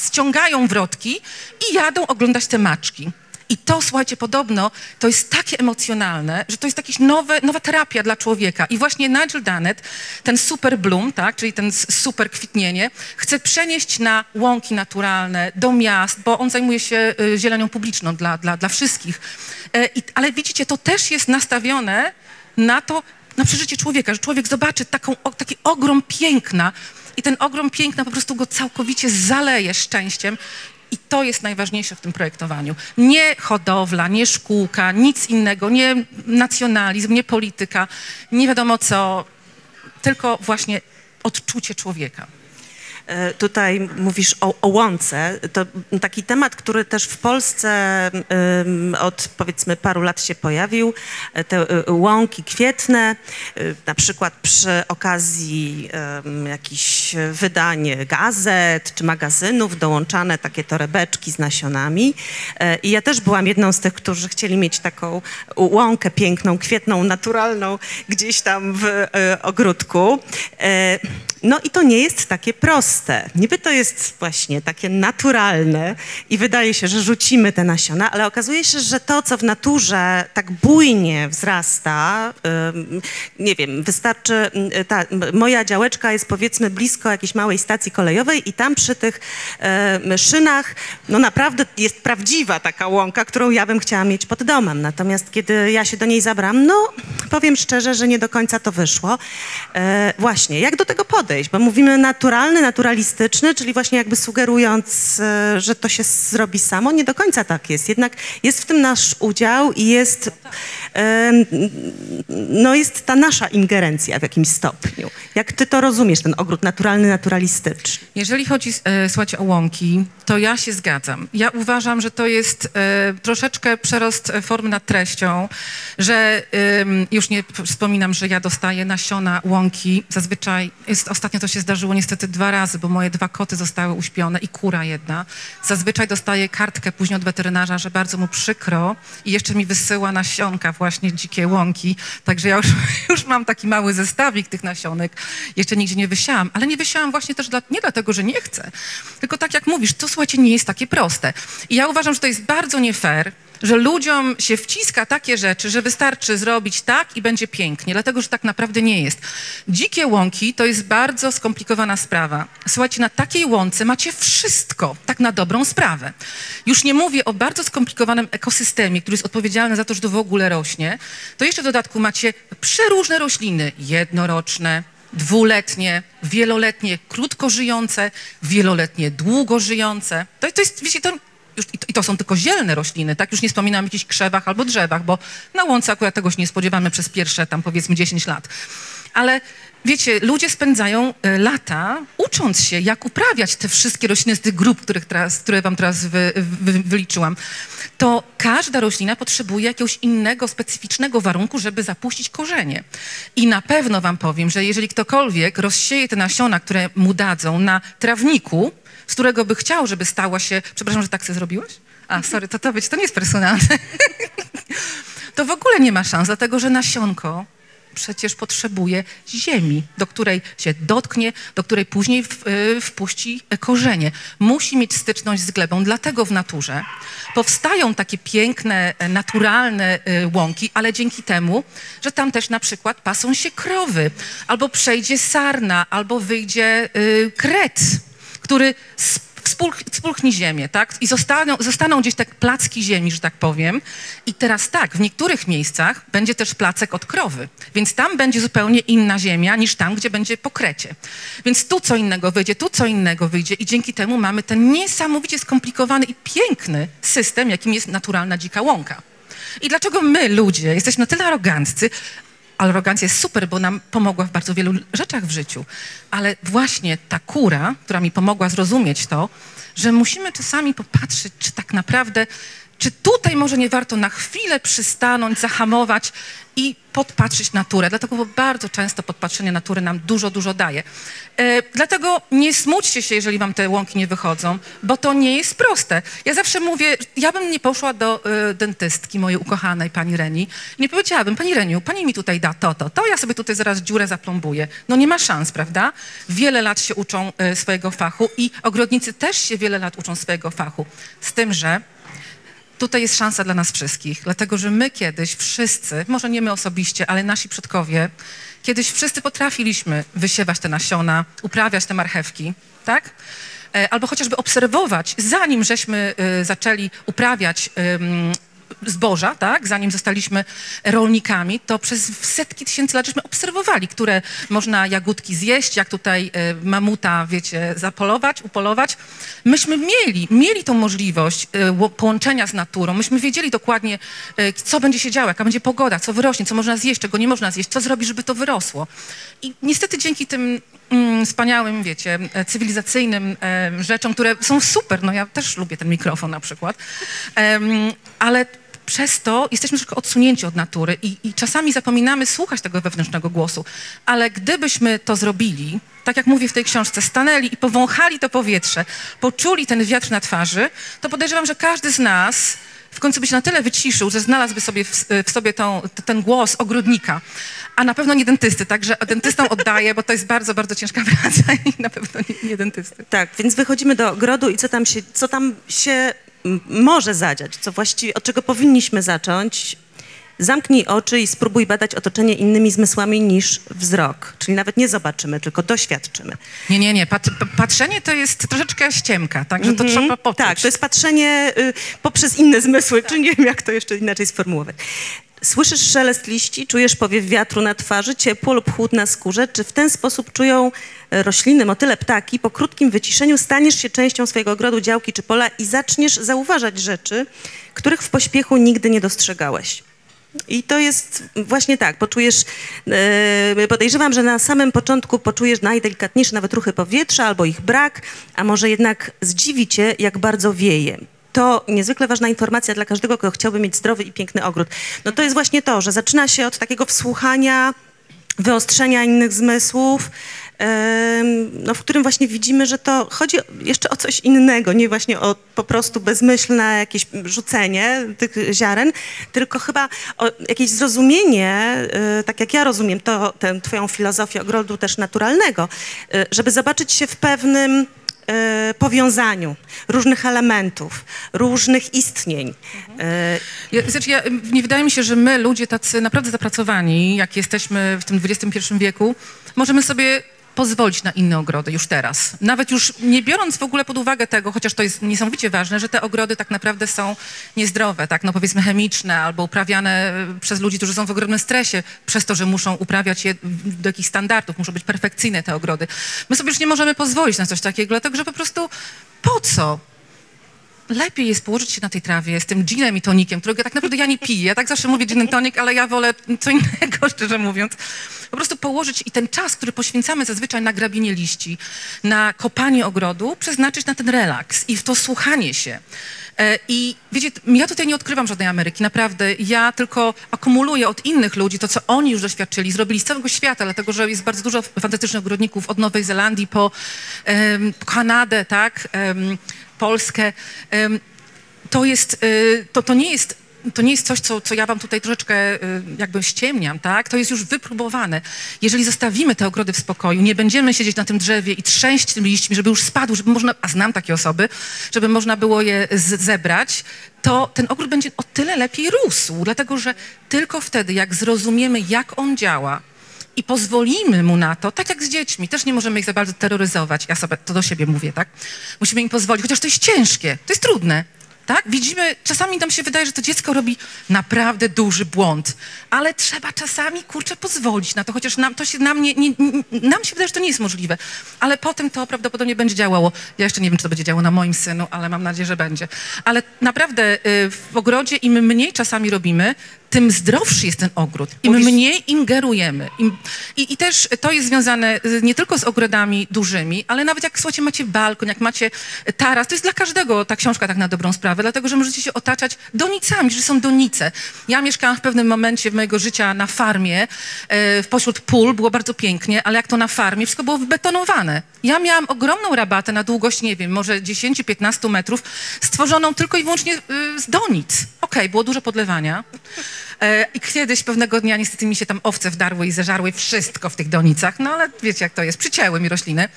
ściągają wrotki i jadą oglądać te maczki. I to, słuchajcie, podobno to jest takie emocjonalne, że to jest jakaś nowe, nowa terapia dla człowieka. I właśnie Nigel Dunnett, ten super bloom, tak, czyli ten super kwitnienie, chce przenieść na łąki naturalne, do miast, bo on zajmuje się y, zielenią publiczną dla, dla, dla wszystkich. E, i, ale widzicie, to też jest nastawione na to, na przeżycie człowieka, że człowiek zobaczy taką, taki ogrom piękna i ten ogrom piękna po prostu go całkowicie zaleje szczęściem. I to jest najważniejsze w tym projektowaniu. Nie hodowla, nie szkółka, nic innego, nie nacjonalizm, nie polityka, nie wiadomo co, tylko właśnie odczucie człowieka. E, Tutaj mówisz o, o łące. To taki temat, który też w Polsce od powiedzmy paru lat się pojawił. E, Te e, łąki kwietne, na przykład przy okazji jakichś wydań gazet czy magazynów dołączane takie torebeczki z nasionami. I ja też byłam jedną z tych, którzy chcieli mieć taką łąkę piękną, kwietną, naturalną gdzieś tam w ogródku. No i to nie jest takie proste. Niby to jest właśnie takie naturalne i wydaje się, że rzucimy te nasiona, ale okazuje się, że to, co w naturze tak bujnie wzrasta, nie wiem, wystarczy, y, ta, moja działeczka jest powiedzmy blisko jakiejś małej stacji kolejowej i tam przy tych szynach, no naprawdę jest prawdziwa taka łąka, którą ja bym chciała mieć pod domem. Natomiast kiedy ja się do niej zabram, no powiem szczerze, że nie do końca to wyszło. E, właśnie, jak do tego podejść? Bo mówimy naturalny, naturalistyczny, czyli właśnie jakby sugerując, e, że to się zrobi samo. Nie do końca tak jest. Jednak jest w tym nasz udział i jest, no jest ta nasza ingerencja w jakimś stopniu. Jak ty to rozumiesz, ten ogród naturalny, naturalistyczny? Jeżeli chodzi, e, słuchajcie, o łąki, to ja się zgadzam. Ja uważam, że to jest e, troszeczkę przerost e, formy nad treścią, że już nie wspominam, że ja dostaję nasiona łąki. Zazwyczaj, jest, ostatnio to się zdarzyło niestety dwa razy, bo moje dwa koty zostały uśpione i kura jedna. Zazwyczaj dostaję kartkę później od weterynarza, że bardzo mu przykro i jeszcze mi wysyła nasionka właśnie dzikie łąki. Także ja już, już mam taki mały zestawik tych nasionek. Jeszcze nigdzie nie wysiałam, ale nie wysiałam właśnie też dla, nie dlatego, że nie chcę, tylko tak jak mówisz, to słuchajcie, nie jest takie proste. I ja uważam, że to jest bardzo nie fair, że ludziom się wciska takie rzeczy, że wystarczy zrobić tak i będzie pięknie, dlatego że tak naprawdę nie jest. Dzikie łąki to jest bardzo skomplikowana sprawa. Słuchajcie, na takiej łące macie wszystko, tak na dobrą sprawę. Już nie mówię o bardzo skomplikowanym ekosystemie, który jest odpowiedzialny za to, że to w ogóle rośnie. To jeszcze w dodatku macie przeróżne rośliny, jednoroczne, dwuletnie, wieloletnie, krótko żyjące, wieloletnie, długo żyjące. To, to jest, wiecie, to już, i, to, są tylko zielne rośliny, tak? Już nie wspominam o jakichś krzewach albo drzewach, bo na łące akurat tego się nie spodziewamy przez pierwsze tam powiedzmy 10 lat. Ale wiecie, ludzie spędzają e, lata ucząc się, jak uprawiać te wszystkie rośliny z tych grup, których teraz, które wam teraz wy, wy, wyliczyłam. To każda roślina potrzebuje jakiegoś innego, specyficznego warunku, żeby zapuścić korzenie. I na pewno wam powiem, że jeżeli ktokolwiek rozsieje te nasiona, które mu dadzą na trawniku, z którego by chciał, żeby stała się... Przepraszam, że tak sobie zrobiłeś? A, sorry, to to być, to nie jest personalne. to w ogóle nie ma szans, dlatego że nasionko przecież potrzebuje ziemi, do której się dotknie, do której później w, y, wpuści korzenie. Musi mieć styczność z glebą, dlatego w naturze powstają takie piękne, e, naturalne y, łąki, ale dzięki temu, że tam też na przykład pasą się krowy, albo przejdzie sarna, albo wyjdzie y, kret, który sp- współch- spulchni ziemię, tak? I zostaną, zostaną gdzieś tak placki ziemi, że tak powiem. I teraz tak, w niektórych miejscach będzie też placek od krowy, więc tam będzie zupełnie inna ziemia niż tam, gdzie będzie pokrecie. Więc tu co innego wyjdzie, tu co innego wyjdzie i dzięki temu mamy ten niesamowicie skomplikowany i piękny system, jakim jest naturalna dzika łąka. I dlaczego my, ludzie, jesteśmy na tyle aroganccy, arogancja jest super, bo nam pomogła w bardzo wielu rzeczach w życiu. Ale właśnie ta kura, która mi pomogła zrozumieć to, że musimy czasami popatrzeć, czy tak naprawdę, czy tutaj może nie warto na chwilę przystanąć, zahamować i podpatrzeć naturę. Dlatego bardzo często podpatrzenie natury nam dużo, dużo daje. E, dlatego nie smućcie się, jeżeli wam te łąki nie wychodzą, bo to nie jest proste. Ja zawsze mówię, ja bym nie poszła do e, dentystki mojej ukochanej, pani Reni, nie powiedziałabym, pani Reniu, pani mi tutaj da to, to, to, ja sobie tutaj zaraz dziurę zaplombuję. No nie ma szans, prawda? Wiele lat się uczą e, swojego fachu i ogrodnicy też się wiele lat uczą swojego fachu. Z tym, że tutaj jest szansa dla nas wszystkich, dlatego że my kiedyś wszyscy, może nie my osobiście, ale nasi przodkowie, kiedyś wszyscy potrafiliśmy wysiewać te nasiona, uprawiać te marchewki, tak? E, Albo chociażby obserwować, zanim żeśmy e, zaczęli uprawiać zboża, tak? Zanim zostaliśmy rolnikami, to przez setki tysięcy lat żeśmy obserwowali, które można jagódki zjeść, jak tutaj e, mamuta, wiecie, zapolować, upolować. Myśmy mieli, mieli tą możliwość ło- połączenia z naturą. Myśmy wiedzieli dokładnie, e, co będzie się działo, jaka będzie pogoda, co wyrośnie, co można zjeść, czego nie można zjeść, co zrobić, żeby to wyrosło. I niestety dzięki tym mm, wspaniałym, wiecie, e, cywilizacyjnym e, rzeczom, które są super, no ja też lubię ten mikrofon na przykład, ale przez to jesteśmy troszkę odsunięci od natury i, i czasami zapominamy słuchać tego wewnętrznego głosu. Ale gdybyśmy to zrobili, tak jak mówię w tej książce, stanęli i powąchali to powietrze, poczuli ten wiatr na twarzy, to podejrzewam, że każdy z nas w końcu by się na tyle wyciszył, że znalazłby sobie w, w sobie tą, ten głos ogrodnika, a na pewno nie dentysty, także dentystom oddaję, bo to jest bardzo, bardzo ciężka praca i na pewno nie, nie dentysty. Tak, więc wychodzimy do ogrodu i co tam się, co tam się może zadziać, co właściwie, od czego powinniśmy zacząć. Zamknij oczy i spróbuj badać otoczenie innymi zmysłami niż wzrok. Czyli nawet nie zobaczymy, tylko doświadczymy. Nie, nie, nie. Pat, patrzenie to jest troszeczkę ściemka, także to trzeba poczuć. Tak, to jest patrzenie y, poprzez inne zmysły, czy nie wiem, jak to jeszcze inaczej sformułować. Słyszysz szelest liści, czujesz powiew wiatru na twarzy, ciepło lub chłód na skórze. Czy w ten sposób czują e, rośliny, motyle, ptaki? Po krótkim wyciszeniu staniesz się częścią swojego ogrodu, działki czy pola i zaczniesz zauważać rzeczy, których w pośpiechu nigdy nie dostrzegałeś. I to jest właśnie tak, poczujesz, e, podejrzewam, że na samym początku poczujesz najdelikatniejsze nawet ruchy powietrza albo ich brak, a może jednak zdziwi cię, jak bardzo wieje. To niezwykle ważna informacja dla każdego, kto chciałby mieć zdrowy i piękny ogród. No to jest właśnie to, że zaczyna się od takiego wsłuchania, wyostrzenia innych zmysłów, no, w którym właśnie widzimy, że to chodzi jeszcze o coś innego, nie właśnie o po prostu bezmyślne jakieś rzucenie tych ziaren, tylko chyba o jakieś zrozumienie, y, tak jak ja rozumiem to, tę twoją filozofię ogrodu też naturalnego, y, żeby zobaczyć się w pewnym powiązaniu różnych elementów, różnych istnień. Y, Ja, znaczy ja, nie wydaje mi się, że my, ludzie tacy naprawdę zapracowani, jak jesteśmy w tym XXI wieku, możemy sobie pozwolić na inne ogrody już teraz. Nawet już nie biorąc w ogóle pod uwagę tego, chociaż to jest niesamowicie ważne, że te ogrody tak naprawdę są niezdrowe, tak, no powiedzmy chemiczne albo uprawiane e, przez ludzi, którzy są w ogromnym stresie przez to, że muszą uprawiać je do jakichś standardów, muszą być perfekcyjne te ogrody. My sobie już nie możemy pozwolić na coś takiego, dlatego że po prostu po co? Lepiej jest położyć się na tej trawie z tym ginem i tonikiem, którego tak naprawdę ja nie piję. Ja tak zawsze mówię gin and tonic, ale ja wolę co innego, szczerze mówiąc. Po prostu położyć i ten czas, który poświęcamy zazwyczaj na grabienie liści, na kopanie ogrodu, przeznaczyć na ten relaks i w to słuchanie się. E, I wiecie, ja tutaj nie odkrywam żadnej Ameryki, naprawdę. Ja tylko akumuluję od innych ludzi to, co oni już doświadczyli, zrobili z całego świata, dlatego że jest bardzo dużo fantastycznych ogrodników od Nowej Zelandii po em, Kanadę, tak, em, Polskę. To jest, y, to, to nie jest to nie jest coś, co, co ja wam tutaj troszeczkę y, jakby ściemniam, tak? To jest już wypróbowane. Jeżeli zostawimy te ogrody w spokoju, nie będziemy siedzieć na tym drzewie i trzęść tymi liśćmi, żeby już spadł, żeby można, a znam takie osoby, żeby można było je zebrać, to ten ogród będzie o tyle lepiej rósł, dlatego że tylko wtedy, jak zrozumiemy, jak on działa, i pozwolimy mu na to, tak jak z dziećmi, też nie możemy ich za bardzo terroryzować. Ja sobie to do siebie mówię, tak? Musimy im pozwolić, chociaż to jest ciężkie, to jest trudne. Tak? Widzimy, czasami nam się wydaje, że to dziecko robi naprawdę duży błąd, ale trzeba czasami, kurczę, pozwolić na to, chociaż nam, to się, nam, nie, nie, nam się wydaje, że to nie jest możliwe, ale potem to prawdopodobnie będzie działało. Ja jeszcze nie wiem, czy to będzie działało na moim synu, ale mam nadzieję, że będzie. Ale naprawdę y, w ogrodzie im mniej czasami robimy, tym zdrowszy jest ten ogród. Im Mówisz- mniej ingerujemy. Im, i, I też to jest związane y, nie tylko z ogrodami dużymi, ale nawet jak słuchajcie, macie balkon, jak macie taras, to jest dla każdego ta książka tak na dobrą sprawę, dlatego że możecie się otaczać donicami, że są donice. Ja mieszkałam w pewnym momencie mojego życia na farmie, e, pośród pól, było bardzo pięknie, ale jak to na farmie, wszystko było wybetonowane. Ja miałam ogromną rabatę na długość, nie wiem, może 10-15 metrów, stworzoną tylko i wyłącznie y, z donic. Okej, było dużo podlewania. E, I kiedyś pewnego dnia niestety mi się tam owce wdarły i zeżarły wszystko w tych donicach, no ale wiecie jak to jest, przycięły mi rośliny.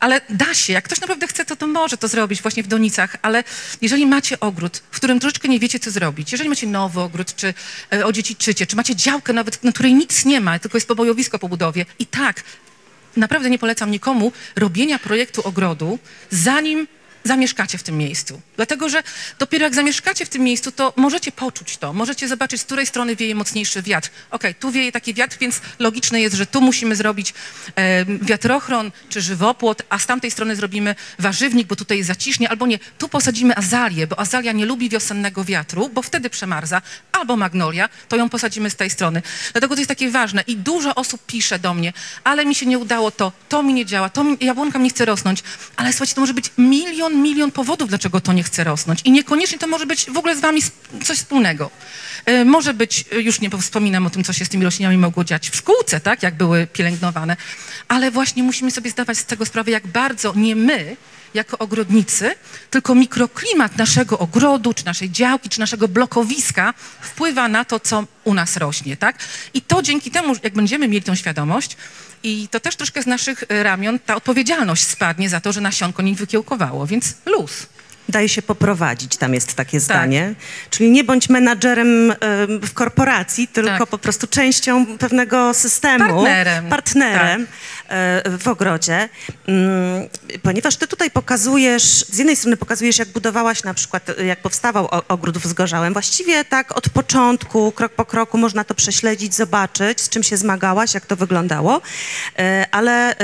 Ale da się, jak ktoś naprawdę chce, to, to może to zrobić właśnie w donicach, ale jeżeli macie ogród, w którym troszeczkę nie wiecie, co zrobić, jeżeli macie nowy ogród, czy e, odziedziczycie, czy macie działkę nawet, na której nic nie ma, tylko jest pobojowisko po budowie i tak, naprawdę nie polecam nikomu robienia projektu ogrodu, zanim zamieszkacie w tym miejscu. Dlatego, że dopiero jak zamieszkacie w tym miejscu, to możecie poczuć to, możecie zobaczyć, z której strony wieje mocniejszy wiatr. Okej, tu wieje taki wiatr, więc logiczne jest, że tu musimy zrobić e, wiatrochron czy żywopłot, a z tamtej strony zrobimy warzywnik, bo tutaj jest zacisznie, albo nie, tu posadzimy azalię, bo azalia nie lubi wiosennego wiatru, bo wtedy przemarza, albo magnolia, to ją posadzimy z tej strony. Dlatego to jest takie ważne i dużo osób pisze do mnie, ale mi się nie udało to, to mi nie działa, to mi, jabłonka mi nie chce rosnąć, ale słuchajcie, to może być milion, milion powodów, dlaczego to nie chce rosnąć i niekoniecznie to może być w ogóle z wami coś wspólnego. E, może być, e, już nie wspominam o tym, co się z tymi roślinami mogło dziać w szkółce, tak, jak były pielęgnowane, ale właśnie musimy sobie zdawać z tego sprawę, jak bardzo nie my, jako ogrodnicy, tylko mikroklimat naszego ogrodu, czy naszej działki, czy naszego blokowiska wpływa na to, co u nas rośnie, tak? I to dzięki temu, jak będziemy mieli tą świadomość, i to też troszkę z naszych e, ramion ta odpowiedzialność spadnie za to, że nasionko nie wykiełkowało, więc luz. Daj się poprowadzić, tam jest Tak. takie zdanie. Czyli nie bądź menadżerem em, w korporacji, tylko Tak. po prostu częścią pewnego systemu. Partnerem. Partnerem e, w ogrodzie. Mm, Ponieważ ty tutaj pokazujesz, z jednej strony pokazujesz, jak budowałaś na przykład, e, jak powstawał ogród wzgorzałem. Właściwie tak od początku, krok po kroku można to prześledzić, zobaczyć, z czym się zmagałaś, jak to wyglądało. E, Ale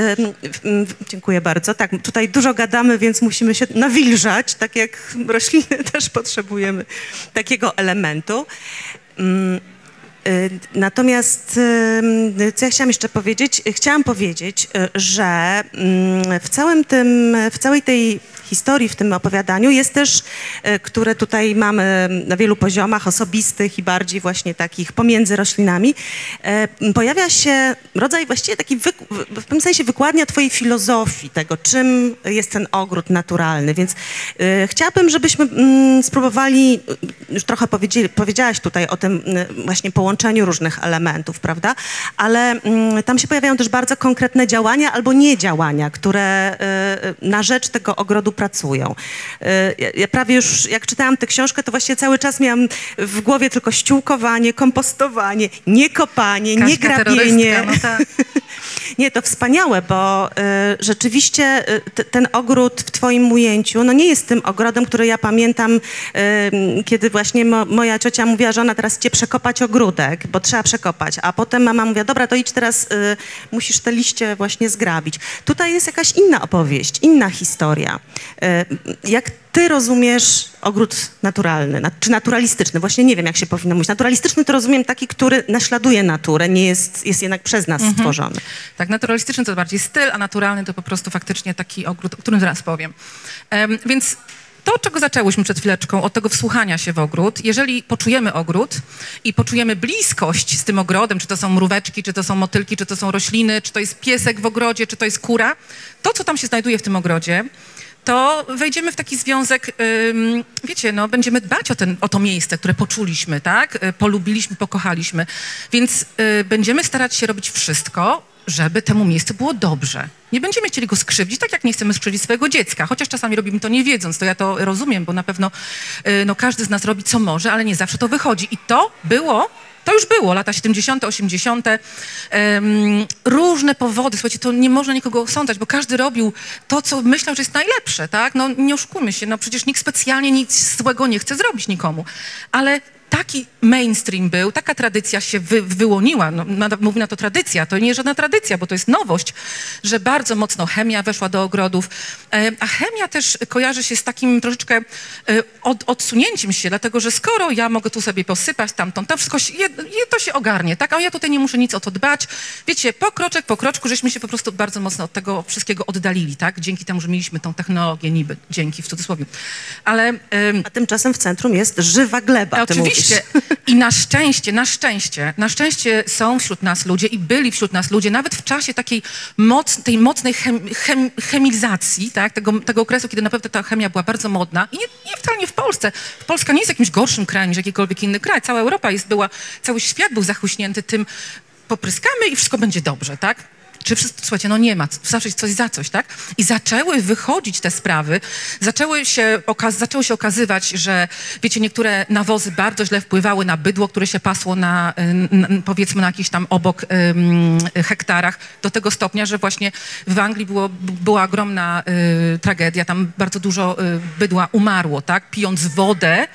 dziękuję bardzo. Tak, tutaj dużo gadamy, więc musimy się nawilżać, tak jak rośliny też potrzebujemy takiego elementu. Y, Natomiast y, co ja chciałam jeszcze powiedzieć? Chciałam powiedzieć, y, że mm, w całym tym, w całej tej historii, w tym opowiadaniu jest też, y, które tutaj mamy na wielu poziomach osobistych i bardziej właśnie takich pomiędzy roślinami, y, pojawia się rodzaj właściwie taki w- pewnym sensie wykładnia twojej filozofii tego, czym jest ten ogród naturalny. Więc y, chciałabym, żebyśmy mm, spróbowali, już trochę powiedziałaś tutaj o tym właśnie połączeniu różnych elementów, prawda? Ale mm, tam się pojawiają też bardzo konkretne działania albo niedziałania, które na rzecz tego ogrodu pracują. Y, ja, prawie już, jak czytałam tę książkę, to właściwie cały czas miałam w głowie tylko ściółkowanie, kompostowanie, nie kopanie, nie Kaśka grabienie. no tak. Nie, to wspaniałe, bo y, rzeczywiście y, ten ogród w twoim ujęciu, no nie jest tym ogrodem, który ja pamiętam, y, kiedy właśnie mo, moja ciocia mówiła, że ona teraz idzie przekopać ogródek, bo trzeba przekopać, a potem mama mówiła, dobra, to idź teraz, y, musisz te liście właśnie zgrabić. Tutaj jest jakaś inna opowieść, inna historia. Y, jak ty rozumiesz ogród naturalny, na, czy naturalistyczny? Właśnie nie wiem, jak się powinno mówić. Naturalistyczny to rozumiem taki, który naśladuje naturę, nie jest, jest jednak przez nas stworzony. Tak, naturalistyczny to bardziej styl, a naturalny to po prostu faktycznie taki ogród, o którym zaraz powiem. Em, więc to, czego zaczęłyśmy przed chwileczką, od tego wsłuchania się w ogród, jeżeli poczujemy ogród i poczujemy bliskość z tym ogrodem, czy to są mróweczki, czy to są motylki, czy to są rośliny, czy to jest piesek w ogrodzie, czy to jest kura, to, co tam się znajduje w tym ogrodzie, to wejdziemy w taki związek, wiecie, no, będziemy dbać o, ten, o to miejsce, które poczuliśmy, tak? Y, Polubiliśmy, pokochaliśmy. Więc y, będziemy starać się robić wszystko, żeby temu miejscu było dobrze. Nie będziemy chcieli go skrzywdzić, tak jak nie chcemy skrzywdzić swojego dziecka. Chociaż czasami robimy to nie wiedząc, to ja to rozumiem, bo na pewno y, no, każdy z nas robi co może, ale nie zawsze to wychodzi. I to było to już było, lata 70., 80., em, różne powody. Słuchajcie, to nie można nikogo osądzać, bo każdy robił to, co myślał, że jest najlepsze, tak? No nie oszukujmy się, no przecież nikt specjalnie nic złego nie chce zrobić nikomu. Ale taki mainstream był, taka tradycja się wy, wyłoniła, no, na, mówię na to tradycja, to nie żadna tradycja, bo to jest nowość, że bardzo mocno chemia weszła do ogrodów, e, a chemia też kojarzy się z takim troszeczkę e, od, odsunięciem się, dlatego że skoro ja mogę tu sobie posypać tamtą, to wszystko się, je, to się ogarnie, tak, a ja tutaj nie muszę nic o to dbać, wiecie, po kroczek po kroczku, żeśmy się po prostu bardzo mocno od tego wszystkiego oddalili, tak, dzięki temu, że mieliśmy tą technologię niby, dzięki w cudzysłowie, ale... A tymczasem w centrum jest żywa gleba, a ty Oczywiście. mówisz. I na szczęście, na szczęście, na szczęście są wśród nas ludzie i byli wśród nas ludzie, nawet w czasie takiej moc, tej mocnej chem, chem, chemizacji, tak, tego, tego okresu, kiedy naprawdę ta chemia była bardzo modna. I nie, nie wcale nie w Polsce. Polska nie jest jakimś gorszym krajem niż jakikolwiek inny kraj. Cała Europa jest, była, cały świat był zachłyśnięty tym, popryskamy i wszystko będzie dobrze, tak? Czy wszyscy, słuchajcie, no nie ma, zawsze jest coś za coś, tak? I zaczęły wychodzić te sprawy, zaczęły się, zaczęło się okazywać, że, wiecie, niektóre nawozy bardzo źle wpływały na bydło, które się pasło na, powiedzmy, na jakichś tam obok hektarach, do tego stopnia, że właśnie w Anglii było, była ogromna y, tragedia, tam bardzo dużo y, bydła umarło, tak? Pijąc wodę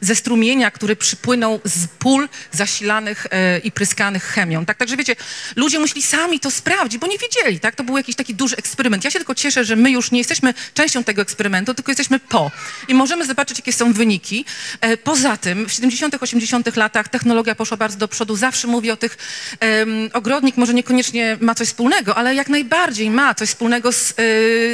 ze strumienia, który przypłynął z pól zasilanych e, i pryskanych chemią. Tak, także wiecie, ludzie musieli sami to sprawdzić, bo nie wiedzieli, tak? To był jakiś taki duży eksperyment. Ja się tylko cieszę, że my już nie jesteśmy częścią tego eksperymentu, tylko jesteśmy po. I możemy zobaczyć, jakie są wyniki. E, poza tym w 70., 80. latach technologia poszła bardzo do przodu. Zawsze mówię o tych, em, ogrodnik może niekoniecznie ma coś wspólnego, ale jak najbardziej ma coś wspólnego z, e,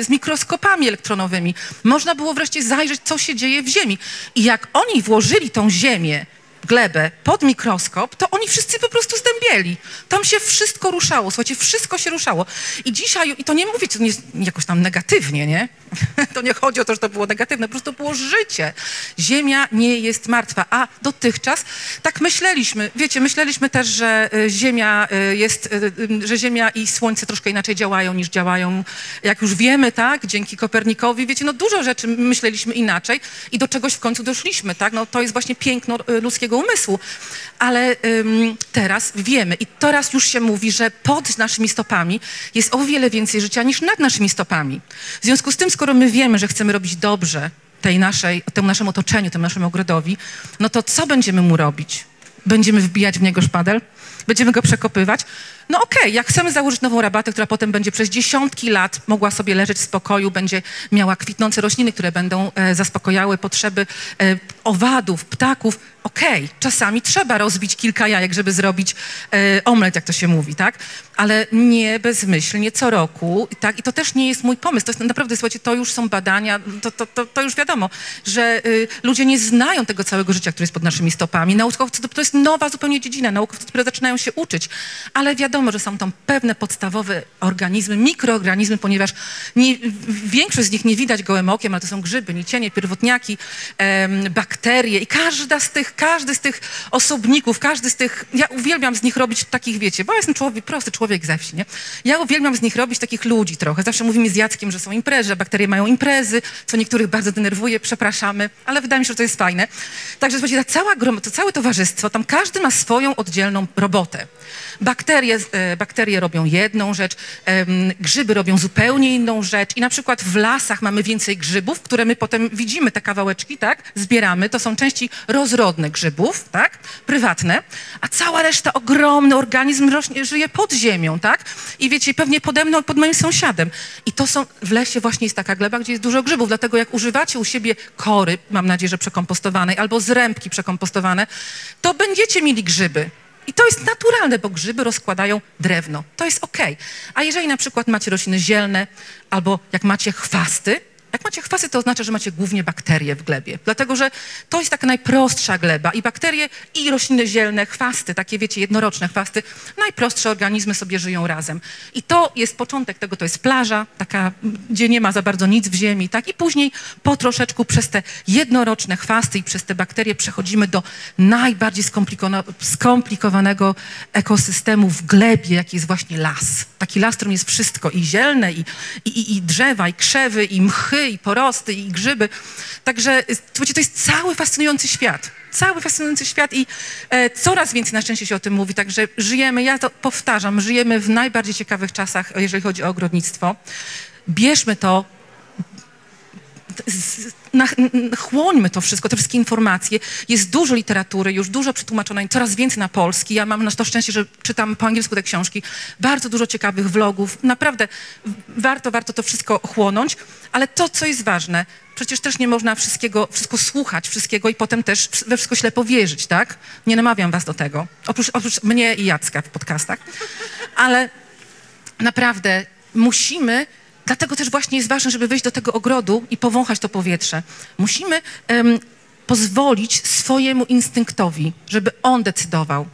z mikroskopami elektronowymi. Można było wreszcie zajrzeć, co się dzieje w Ziemi. I jak oni włożyli tą Ziemię, glebę pod mikroskop, to oni wszyscy po prostu zdębieli. Tam się wszystko ruszało, słuchajcie, wszystko się ruszało. I dzisiaj, i to nie mówię to nie, jakoś tam negatywnie, nie? To nie chodzi o to, że to było negatywne, po prostu było życie. Ziemia nie jest martwa, a dotychczas tak myśleliśmy. Wiecie, myśleliśmy też, że y, Ziemia y, jest, y, że Ziemia i Słońce troszkę inaczej działają niż działają, jak już wiemy, tak, dzięki Kopernikowi, wiecie, no dużo rzeczy myśleliśmy inaczej i do czegoś w końcu doszliśmy, tak, no to jest właśnie piękno y, umysłu. Ale ym, teraz wiemy i teraz już się mówi, że pod naszymi stopami jest o wiele więcej życia niż nad naszymi stopami. W związku z tym, skoro my wiemy, że chcemy robić dobrze tej naszej, temu naszemu otoczeniu, temu naszemu ogrodowi, no to co będziemy mu robić? Będziemy wbijać w niego szpadel? Będziemy go przekopywać? No okej, jak chcemy założyć nową rabatę, która potem będzie przez dziesiątki lat mogła sobie leżeć w spokoju, będzie miała kwitnące rośliny, które będą e, zaspokojały potrzeby e, owadów, ptaków, okej, czasami trzeba rozbić kilka jajek, żeby zrobić e, omlet, jak to się mówi, tak? Ale nie bezmyślnie, co roku, tak? I to też nie jest mój pomysł, to jest naprawdę, słuchajcie, to już są badania, to, to, to, to już wiadomo, że y, ludzie nie znają tego całego życia, które jest pod naszymi stopami. Naukowcy, to, to jest nowa zupełnie dziedzina, naukowcy dopiero zaczynają się uczyć, ale wiadomo, że są tam pewne podstawowe organizmy, mikroorganizmy, ponieważ nie, większość z nich nie widać gołym okiem, ale to są grzyby, nicienie, pierwotniaki, em, bakterie i każda z tych, każdy z tych osobników, każdy z tych, ja uwielbiam z nich robić takich, wiecie, bo ja jestem człowiek, prosty człowiek ze wsi, nie? Ja uwielbiam z nich robić takich ludzi trochę. Zawsze mówimy z Jackiem, że są imprezy, bakterie mają imprezy, co niektórych bardzo denerwuje, przepraszamy, ale wydaje mi się, że to jest fajne. Także słuchajcie, ta cała groma, to całe towarzystwo, tam każdy ma swoją oddzielną robotę. Bakterie, e, bakterie robią jedną rzecz, grzyby robią zupełnie inną rzecz i na przykład w lasach mamy więcej grzybów, które my potem widzimy, te kawałeczki, tak, zbieramy, to są części rozrodne grzybów, tak, prywatne, a cała reszta, ogromny organizm rośnie, żyje pod ziemią, tak, i wiecie, pewnie pode mną, pod moim sąsiadem. I to są, w lesie właśnie jest taka gleba, gdzie jest dużo grzybów, dlatego jak używacie u siebie kory, mam nadzieję, że przekompostowanej, albo zrębki przekompostowane, to będziecie mieli grzyby. I to jest naturalne, bo grzyby rozkładają drewno. To jest okej. A jeżeli na przykład macie rośliny zielne, albo jak macie chwasty, jak macie chwasty, to oznacza, że macie głównie bakterie w glebie, dlatego że to jest taka najprostsza gleba i bakterie i rośliny zielne, chwasty, takie wiecie, jednoroczne chwasty, najprostsze organizmy sobie żyją razem. I to jest początek tego, to jest plaża, taka, gdzie nie ma za bardzo nic w ziemi, tak? I później po troszeczku przez te jednoroczne chwasty i przez te bakterie przechodzimy do najbardziej skomplikowanego ekosystemu w glebie, jaki jest właśnie las. Taki las, w którym jest wszystko i zielne, i, i- i drzewa, i krzewy, i mchy, i porosty, i grzyby. Także y, to jest cały fascynujący świat. Cały fascynujący świat i e, coraz więcej na szczęście się o tym mówi, także żyjemy, ja to powtarzam, żyjemy w najbardziej ciekawych czasach, jeżeli chodzi o ogrodnictwo. Bierzmy to na, chłońmy to wszystko, te wszystkie informacje. Jest dużo literatury, już dużo przetłumaczonej, coraz więcej na polski. Ja mam na to szczęście, że czytam po angielsku te książki. Bardzo dużo ciekawych vlogów. Naprawdę warto, warto to wszystko chłonąć. Ale to, co jest ważne, przecież też nie można wszystkiego, wszystko słuchać, wszystkiego i potem też we wszystko ślepo wierzyć, tak? Nie namawiam was do tego. Oprócz, oprócz mnie i Jacka w podcastach. Ale naprawdę musimy, dlatego też właśnie jest ważne, żeby wejść do tego ogrodu i powąchać to powietrze. Musimy pozwolić swojemu instynktowi, żeby on decydował.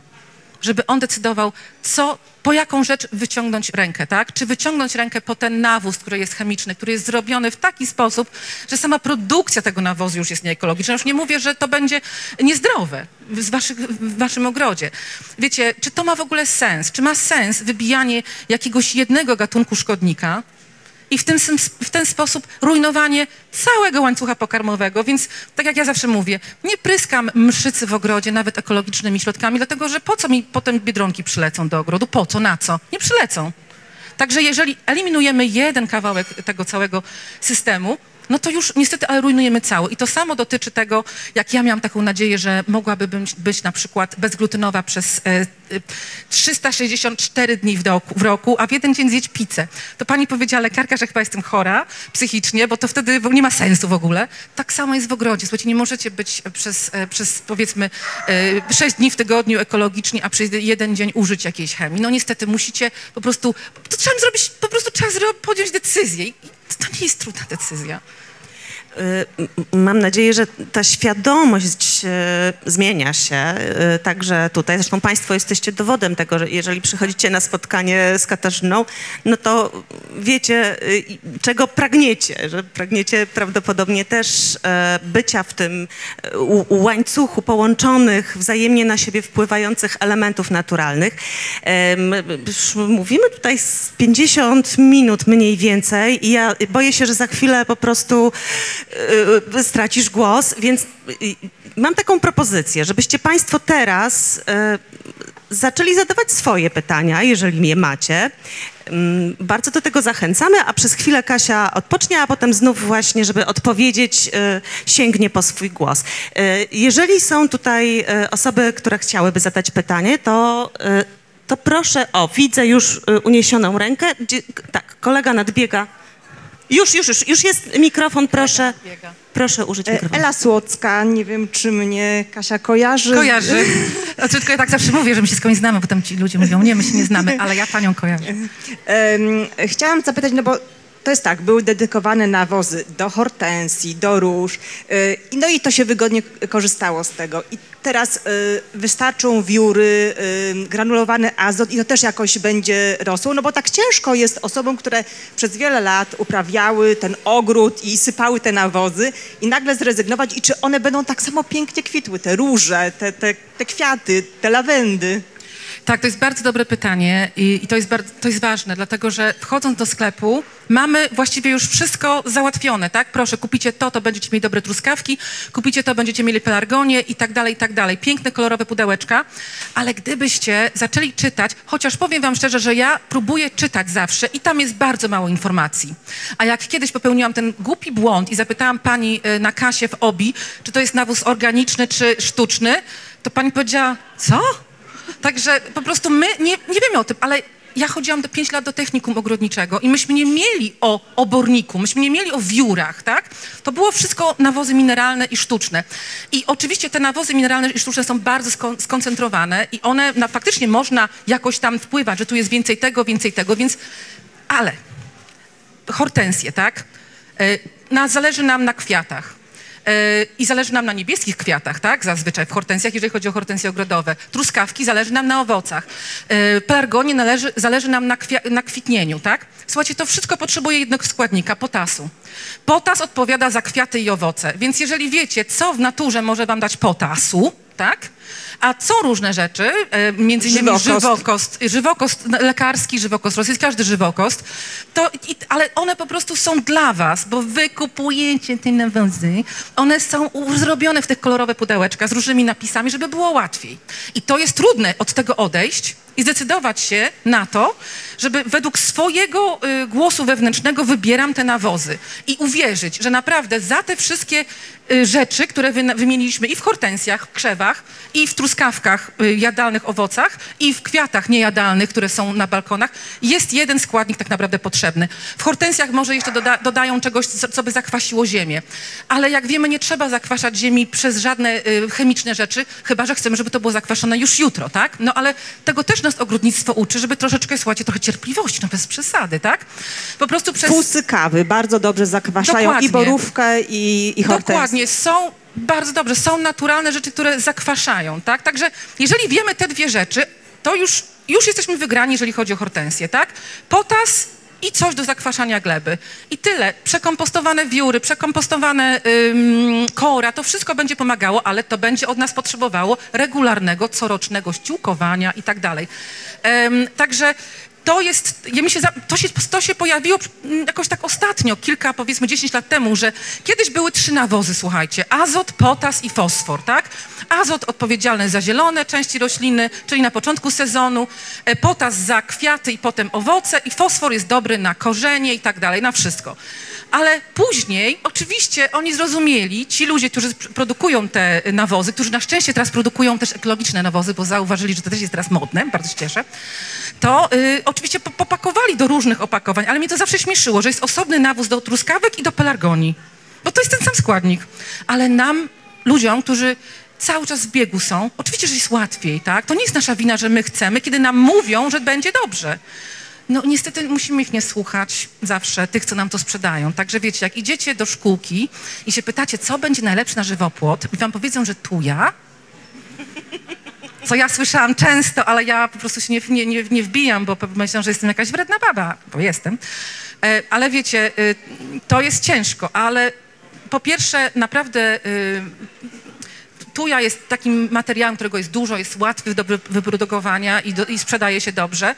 Żeby on decydował, co, po jaką rzecz wyciągnąć rękę, tak? Czy wyciągnąć rękę po ten nawóz, który jest chemiczny, który jest zrobiony w taki sposób, że sama produkcja tego nawozu już jest nieekologiczna. Już nie mówię, że to będzie niezdrowe z waszych, w waszym ogrodzie. Wiecie, czy to ma w ogóle sens? Czy ma sens wybijanie jakiegoś jednego gatunku szkodnika, i w ten, w ten sposób rujnowanie całego łańcucha pokarmowego. Więc tak jak ja zawsze mówię, nie pryskam mszycy w ogrodzie nawet ekologicznymi środkami, dlatego że po co mi potem biedronki przylecą do ogrodu? Po co? Na co? Nie przylecą. Także jeżeli eliminujemy jeden kawałek tego całego systemu, no to już niestety, ale rujnujemy cały. I to samo dotyczy tego, jak ja miałam taką nadzieję, że mogłaby być, być na przykład bezglutenowa przez e, e, 364 dni w roku, w roku, a w jeden dzień zjeść pizzę. To pani powiedziała lekarka, że chyba jestem chora psychicznie, bo to wtedy nie ma sensu w ogóle. Tak samo jest w ogrodzie. Słuchajcie, nie możecie być przez, e, przez powiedzmy e, 6 dni w tygodniu ekologiczni, a przez jeden dzień użyć jakiejś chemii. No niestety musicie po prostu, to trzeba zrobić, po prostu trzeba podjąć decyzję. To nie jest trudna decyzja. Y, Mam nadzieję, że ta świadomość y, zmienia się y, także tutaj. Zresztą Państwo jesteście dowodem tego, że jeżeli przychodzicie na spotkanie z Katarzyną, no to wiecie, czego pragniecie, że pragniecie prawdopodobnie też bycia w tym łańcuchu połączonych, wzajemnie na siebie wpływających elementów naturalnych. Mówimy tutaj z 50 minut mniej więcej i ja boję się, że za chwilę po prostu y, stracisz głos, więc mam taką propozycję, żebyście Państwo teraz y, zaczęli zadawać swoje pytania, jeżeli je macie. Ym, Bardzo do tego zachęcamy, a przez chwilę Kasia odpocznie, a potem znów właśnie, żeby odpowiedzieć, y, sięgnie po swój głos. Jeżeli są tutaj osoby, które chciałyby zadać pytanie, to, to proszę, o, widzę już uniesioną rękę. Tak, kolega nadbiega. Już, już, już, już jest mikrofon, proszę. Proszę użyć E, mikrofonu. Ela Słocka, nie wiem, czy mnie Kasia kojarzy. Kojarzy. Znaczy, tylko ja tak zawsze mówię, że my się skądś znamy, potem ci ludzie mówią, nie, my się nie znamy, ale ja panią kojarzę. Em, chciałam zapytać, no bo to jest tak, były dedykowane nawozy do hortensji, do róż, y, no i to się wygodnie korzystało z tego. I teraz y, wystarczą wióry, y, granulowany azot i to też jakoś będzie rosło, no bo tak ciężko jest osobom, które przez wiele lat uprawiały ten ogród i sypały te nawozy i nagle zrezygnować i czy one będą tak samo pięknie kwitły, te róże, te, te, te kwiaty, te lawendy. Tak, to jest bardzo dobre pytanie i, i to, jest bardzo, to jest ważne, dlatego że wchodząc do sklepu mamy właściwie już wszystko załatwione, tak? Proszę, kupicie to, to będziecie mieli dobre truskawki, kupicie to, będziecie mieli pelargonię i tak dalej, i tak dalej. Piękne, kolorowe pudełeczka, ale gdybyście zaczęli czytać, chociaż powiem wam szczerze, że ja próbuję czytać zawsze i tam jest bardzo mało informacji. A jak kiedyś popełniłam ten głupi błąd i zapytałam pani y, na kasie w OBI, czy to jest nawóz organiczny, czy sztuczny, to pani powiedziała, co? Także po prostu my nie, nie wiemy o tym, ale ja chodziłam do 5 lat do technikum ogrodniczego i myśmy nie mieli o oborniku, myśmy nie mieli o wiórach, tak? To było wszystko nawozy mineralne i sztuczne. I oczywiście te nawozy mineralne i sztuczne są bardzo skon- skoncentrowane i one na, faktycznie można jakoś tam wpływać, że tu jest więcej tego, więcej tego, więc ale hortensje, tak? E, Na, zależy nam na kwiatach. E, I zależy nam na niebieskich kwiatach, tak? Zazwyczaj w hortensjach, jeżeli chodzi o hortensje ogrodowe. Truskawki zależy nam na owocach. E, Pelargonie należy, zależy nam na, na kwitnieniu, tak? Słuchajcie, to wszystko potrzebuje jednego składnika, potasu. Potas odpowiada za kwiaty i owoce, więc jeżeli wiecie, co w naturze może wam dać potasu, tak? A co różne rzeczy, e, między innymi Żywokost. żywokost, żywokost lekarski, żywokost rosyjski, każdy żywokost, to, i, ale one po prostu są dla was, bo wy kupujecie te nawozy, one są u- zrobione w tych kolorowe pudełeczka z różnymi napisami, żeby było łatwiej. I to jest trudne od tego odejść i zdecydować się na to, żeby według swojego y, głosu wewnętrznego wybieram te nawozy i uwierzyć, że naprawdę za te wszystkie rzeczy, które wy, wymieniliśmy i w hortensjach, w krzewach, i w truskawkach, y, jadalnych owocach, i w kwiatach niejadalnych, które są na balkonach, jest jeden składnik tak naprawdę potrzebny. W hortensjach może jeszcze doda, dodają czegoś, co, by zakwasiło ziemię, ale jak wiemy, nie trzeba zakwaszać ziemi przez żadne y, chemiczne rzeczy, chyba że chcemy, żeby to było zakwaszone już jutro, tak? No ale tego też nas ogrodnictwo uczy, żeby troszeczkę, słuchajcie, trochę cierpliwości, no bez przesady, tak? Po prostu przez... Fusy kawy bardzo dobrze zakwaszają Dokładnie. i borówkę, i, i hortensję. Dokładnie, są bardzo dobrze, są naturalne rzeczy, które zakwaszają, tak? Także jeżeli wiemy te dwie rzeczy, to już, już jesteśmy wygrani, jeżeli chodzi o hortensję, tak? Potas i coś do zakwaszania gleby. I tyle. Przekompostowane wióry, przekompostowane ym, kora, to wszystko będzie pomagało, ale to będzie od nas potrzebowało regularnego, corocznego ściółkowania i tak dalej. Em, także to jest, się, to, się, to się pojawiło mm, jakoś tak ostatnio, kilka, powiedzmy 10 lat temu, że kiedyś były trzy nawozy, słuchajcie, azot, potas i fosfor, tak? Azot odpowiedzialny za zielone części rośliny, czyli na początku sezonu, e, potas za kwiaty i potem owoce i fosfor jest dobry na korzenie i tak dalej, na wszystko. Ale później, oczywiście, oni zrozumieli, ci ludzie, którzy pr- produkują te y, nawozy, którzy na szczęście teraz produkują też ekologiczne nawozy, bo zauważyli, że to też jest teraz modne, bardzo się cieszę, to y, oczywiście po- popakowali do różnych opakowań, ale mnie to zawsze śmieszyło, że jest osobny nawóz do truskawek i do pelargonii, bo to jest ten sam składnik. Ale nam, ludziom, którzy cały czas w biegu są, oczywiście, że jest łatwiej, tak? To nie jest nasza wina, że my chcemy, kiedy nam mówią, że będzie dobrze. No niestety musimy ich nie słuchać zawsze, tych, co nam to sprzedają. Także wiecie, jak idziecie do szkółki i się pytacie, co będzie najlepsze na żywopłot i wam powiedzą, że tuja, co ja słyszałam często, ale ja po prostu się nie, nie, nie, nie wbijam, bo myślę, że jestem jakaś wredna baba, bo jestem. E, ale wiecie, y, to jest ciężko, ale po pierwsze naprawdę y, tuja jest takim materiałem, którego jest dużo, jest łatwy do wy- wyprodukowania i, do, i sprzedaje się dobrze,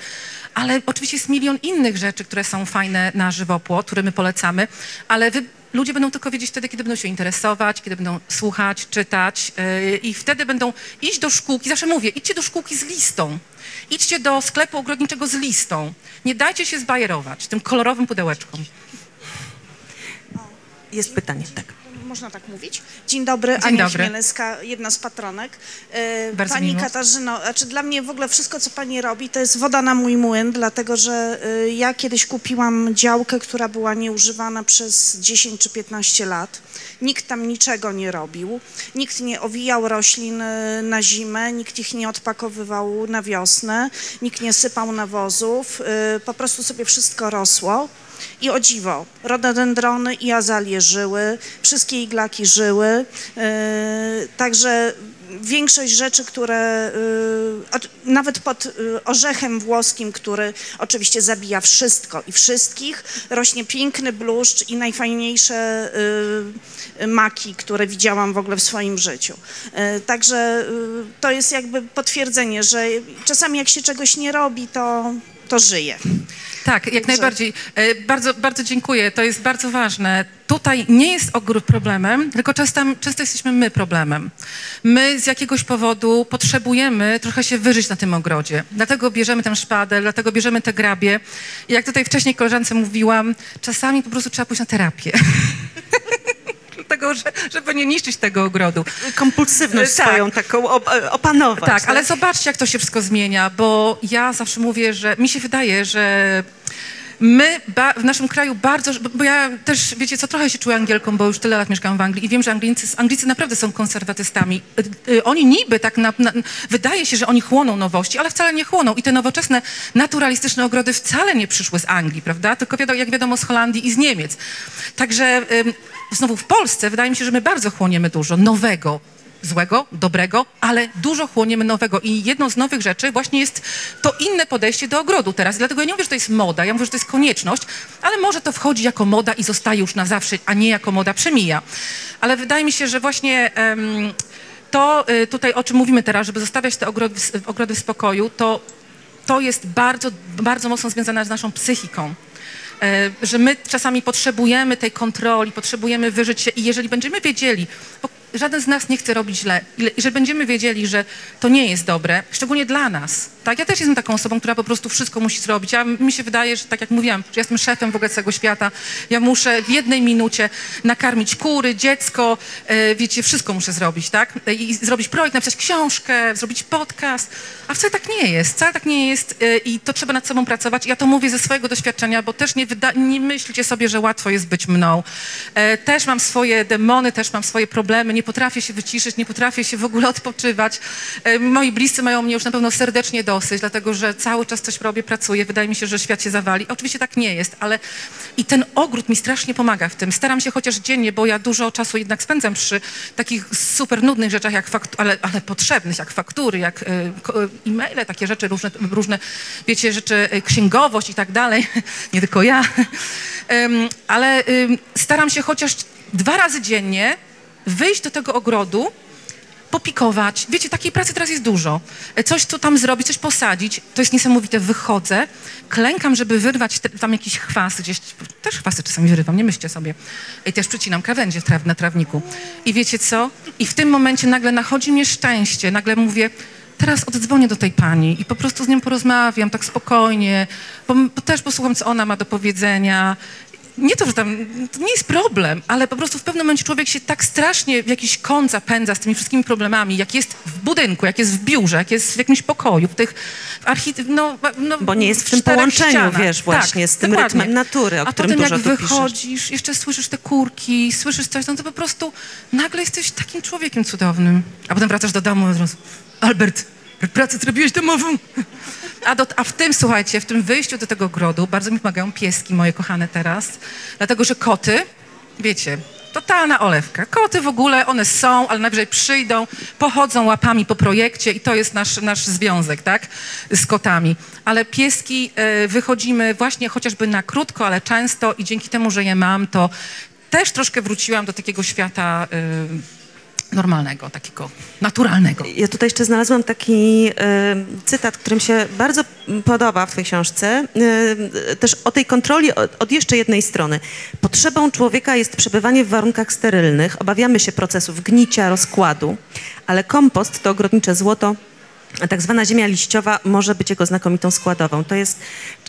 ale oczywiście jest milion innych rzeczy, które są fajne na żywopłot, które my polecamy, ale wy, ludzie będą tylko wiedzieć wtedy, kiedy będą się interesować, kiedy będą słuchać, czytać yy, i wtedy będą iść do szkółki, zawsze mówię, idźcie do szkółki z listą, idźcie do sklepu ogrodniczego z listą, nie dajcie się zbajerować tym kolorowym pudełeczkom. Jest pytanie, tak. Można tak mówić. Dzień dobry, Dzień Ania dobry. Chmielewska, jedna z patronek. E, Bardzo pani miło. Katarzyno, znaczy dla mnie w ogóle wszystko, co pani robi, to jest woda na mój młyn, dlatego że e, ja kiedyś kupiłam działkę, która była nieużywana przez 10 czy 15 lat. Nikt tam niczego nie robił, nikt nie owijał roślin e, na zimę, nikt ich nie odpakowywał na wiosnę, nikt nie sypał nawozów, po prostu sobie wszystko rosło. I o dziwo, rododendrony i azalie żyły, wszystkie iglaki żyły, yy, także większość rzeczy, które yy, nawet pod yy, orzechem włoskim, który oczywiście zabija wszystko i wszystkich, rośnie piękny bluszcz i najfajniejsze yy, maki, które widziałam w ogóle w swoim życiu. Yy, także yy, to jest jakby potwierdzenie, że czasami jak się czegoś nie robi, to, to żyje. Tak, jak najbardziej. E, Bardzo, bardzo dziękuję. To jest bardzo ważne. Tutaj nie jest ogród problemem, tylko często, często jesteśmy my problemem. My z jakiegoś powodu potrzebujemy trochę się wyżyć na tym ogrodzie. Dlatego bierzemy ten szpadel, dlatego bierzemy te grabie. I jak tutaj wcześniej koleżance mówiłam, czasami po prostu trzeba pójść na terapię. Dlatego, że, żeby nie niszczyć tego ogrodu. Kompulsywność Tak. swoją taką op- opanować. Tak, ale zobaczcie, jak to się wszystko zmienia, bo ja zawsze mówię, że mi się wydaje, że My w naszym kraju bardzo, bo, ja też, wiecie co, trochę się czuję Angielką, bo już tyle lat mieszkam w Anglii i wiem, że Anglicy, Anglicy naprawdę są konserwatystami. Y, y, Oni niby tak, na, na, wydaje się, że oni chłoną nowości, ale wcale nie chłoną. I te nowoczesne, naturalistyczne ogrody wcale nie przyszły z Anglii, prawda? Tylko wiadomo, jak wiadomo z Holandii i z Niemiec. Także znowu w Polsce wydaje mi się, że my bardzo chłoniemy dużo nowego, złego, dobrego, ale dużo chłoniemy nowego. I jedną z nowych rzeczy właśnie jest to inne podejście do ogrodu teraz. Dlatego ja nie mówię, że to jest moda, ja mówię, że to jest konieczność, ale może to wchodzi jako moda i zostaje już na zawsze, a nie jako moda przemija. Ale wydaje mi się, że właśnie em, to y, tutaj, o czym mówimy teraz, żeby zostawiać te ogrody, ogrody w spokoju, to, to jest bardzo, bardzo mocno związane z naszą psychiką e, że my czasami potrzebujemy tej kontroli, potrzebujemy wyżyć się i jeżeli będziemy wiedzieli, bo żaden z nas nie chce robić źle, i jeżeli będziemy wiedzieli, że to nie jest dobre, szczególnie dla nas, tak? Ja też jestem taką osobą, która po prostu wszystko musi zrobić. Ja, mi się wydaje, że tak jak mówiłam, że jestem szefem w ogóle całego świata, ja muszę w jednej minucie nakarmić kury, dziecko, e, wiecie, wszystko muszę zrobić, tak? E, I zrobić projekt, napisać książkę, zrobić podcast, a wcale tak nie jest, wcale tak nie jest e, i to trzeba nad sobą pracować. Ja to mówię ze swojego doświadczenia, bo też nie, wyda- nie myślcie sobie, że łatwo jest być mną. E, też mam swoje demony, też mam swoje problemy, nie potrafię się wyciszyć, nie potrafię się w ogóle odpoczywać. E, moi bliscy mają mnie już na pewno serdecznie dosyć, dlatego że cały czas coś robię, pracuję, wydaje mi się, że świat się zawali. Oczywiście tak nie jest, ale i ten ogród mi strasznie pomaga w tym. Staram się chociaż dziennie, bo ja dużo czasu jednak spędzam przy takich super nudnych rzeczach, jak faktu- ale, ale potrzebnych, jak faktury, jak e, e, e-maile, takie rzeczy, różne, różne, wiecie, rzeczy, księgowość i tak dalej. Nie tylko ja. Ale staram się chociaż dwa razy dziennie wyjść do tego ogrodu, popikować. Wiecie, takiej pracy teraz jest dużo. Coś tu tam zrobić, coś posadzić. To jest niesamowite. Wychodzę, klękam, żeby wyrwać te, tam jakiś chwast gdzieś. Też chwasty czasami wyrywam, nie myślcie sobie. I też przycinam krawędzie traw, na trawniku. I wiecie co? I w tym momencie nagle nachodzi mnie szczęście. Nagle mówię, teraz oddzwonię do tej pani i po prostu z nią porozmawiam tak spokojnie, bo, bo też posłucham, co ona ma do powiedzenia. Nie to, że tam, to nie jest problem, ale po prostu w pewnym momencie człowiek się tak strasznie w jakiś kąt zapędza z tymi wszystkimi problemami, jak jest w budynku, jak jest w biurze, jak jest w jakimś pokoju, w tych w archite- no, no, Bo nie jest w tym połączeniu, ścianach. wiesz, właśnie z tym dokładnie. rytmem natury, o A którym potem dużo jak tu piszesz. wychodzisz, jeszcze słyszysz te kurki, słyszysz coś, no to po prostu nagle jesteś takim człowiekiem cudownym. A potem wracasz do domu i od razu, Albert, pracę zrobiłeś domową? A, do, a w tym, słuchajcie, w tym wyjściu do tego ogrodu bardzo mi pomagają pieski moje kochane teraz, dlatego że koty, wiecie, totalna olewka. Koty w ogóle, one są, ale najwyżej przyjdą, pochodzą łapami po projekcie i to jest nasz, nasz związek, tak, z kotami. Ale pieski e, wychodzimy właśnie chociażby na krótko, ale często i dzięki temu, że je mam, to też troszkę wróciłam do takiego świata e, normalnego, takiego naturalnego. Ja tutaj jeszcze znalazłam taki e, cytat, który mi się bardzo podoba w twojej książce. E, też o tej kontroli od, od jeszcze jednej strony. Potrzebą człowieka jest przebywanie w warunkach sterylnych. Obawiamy się procesów gnicia, rozkładu, ale kompost to ogrodnicze złoto, tak zwana ziemia liściowa może być jego znakomitą składową. To jest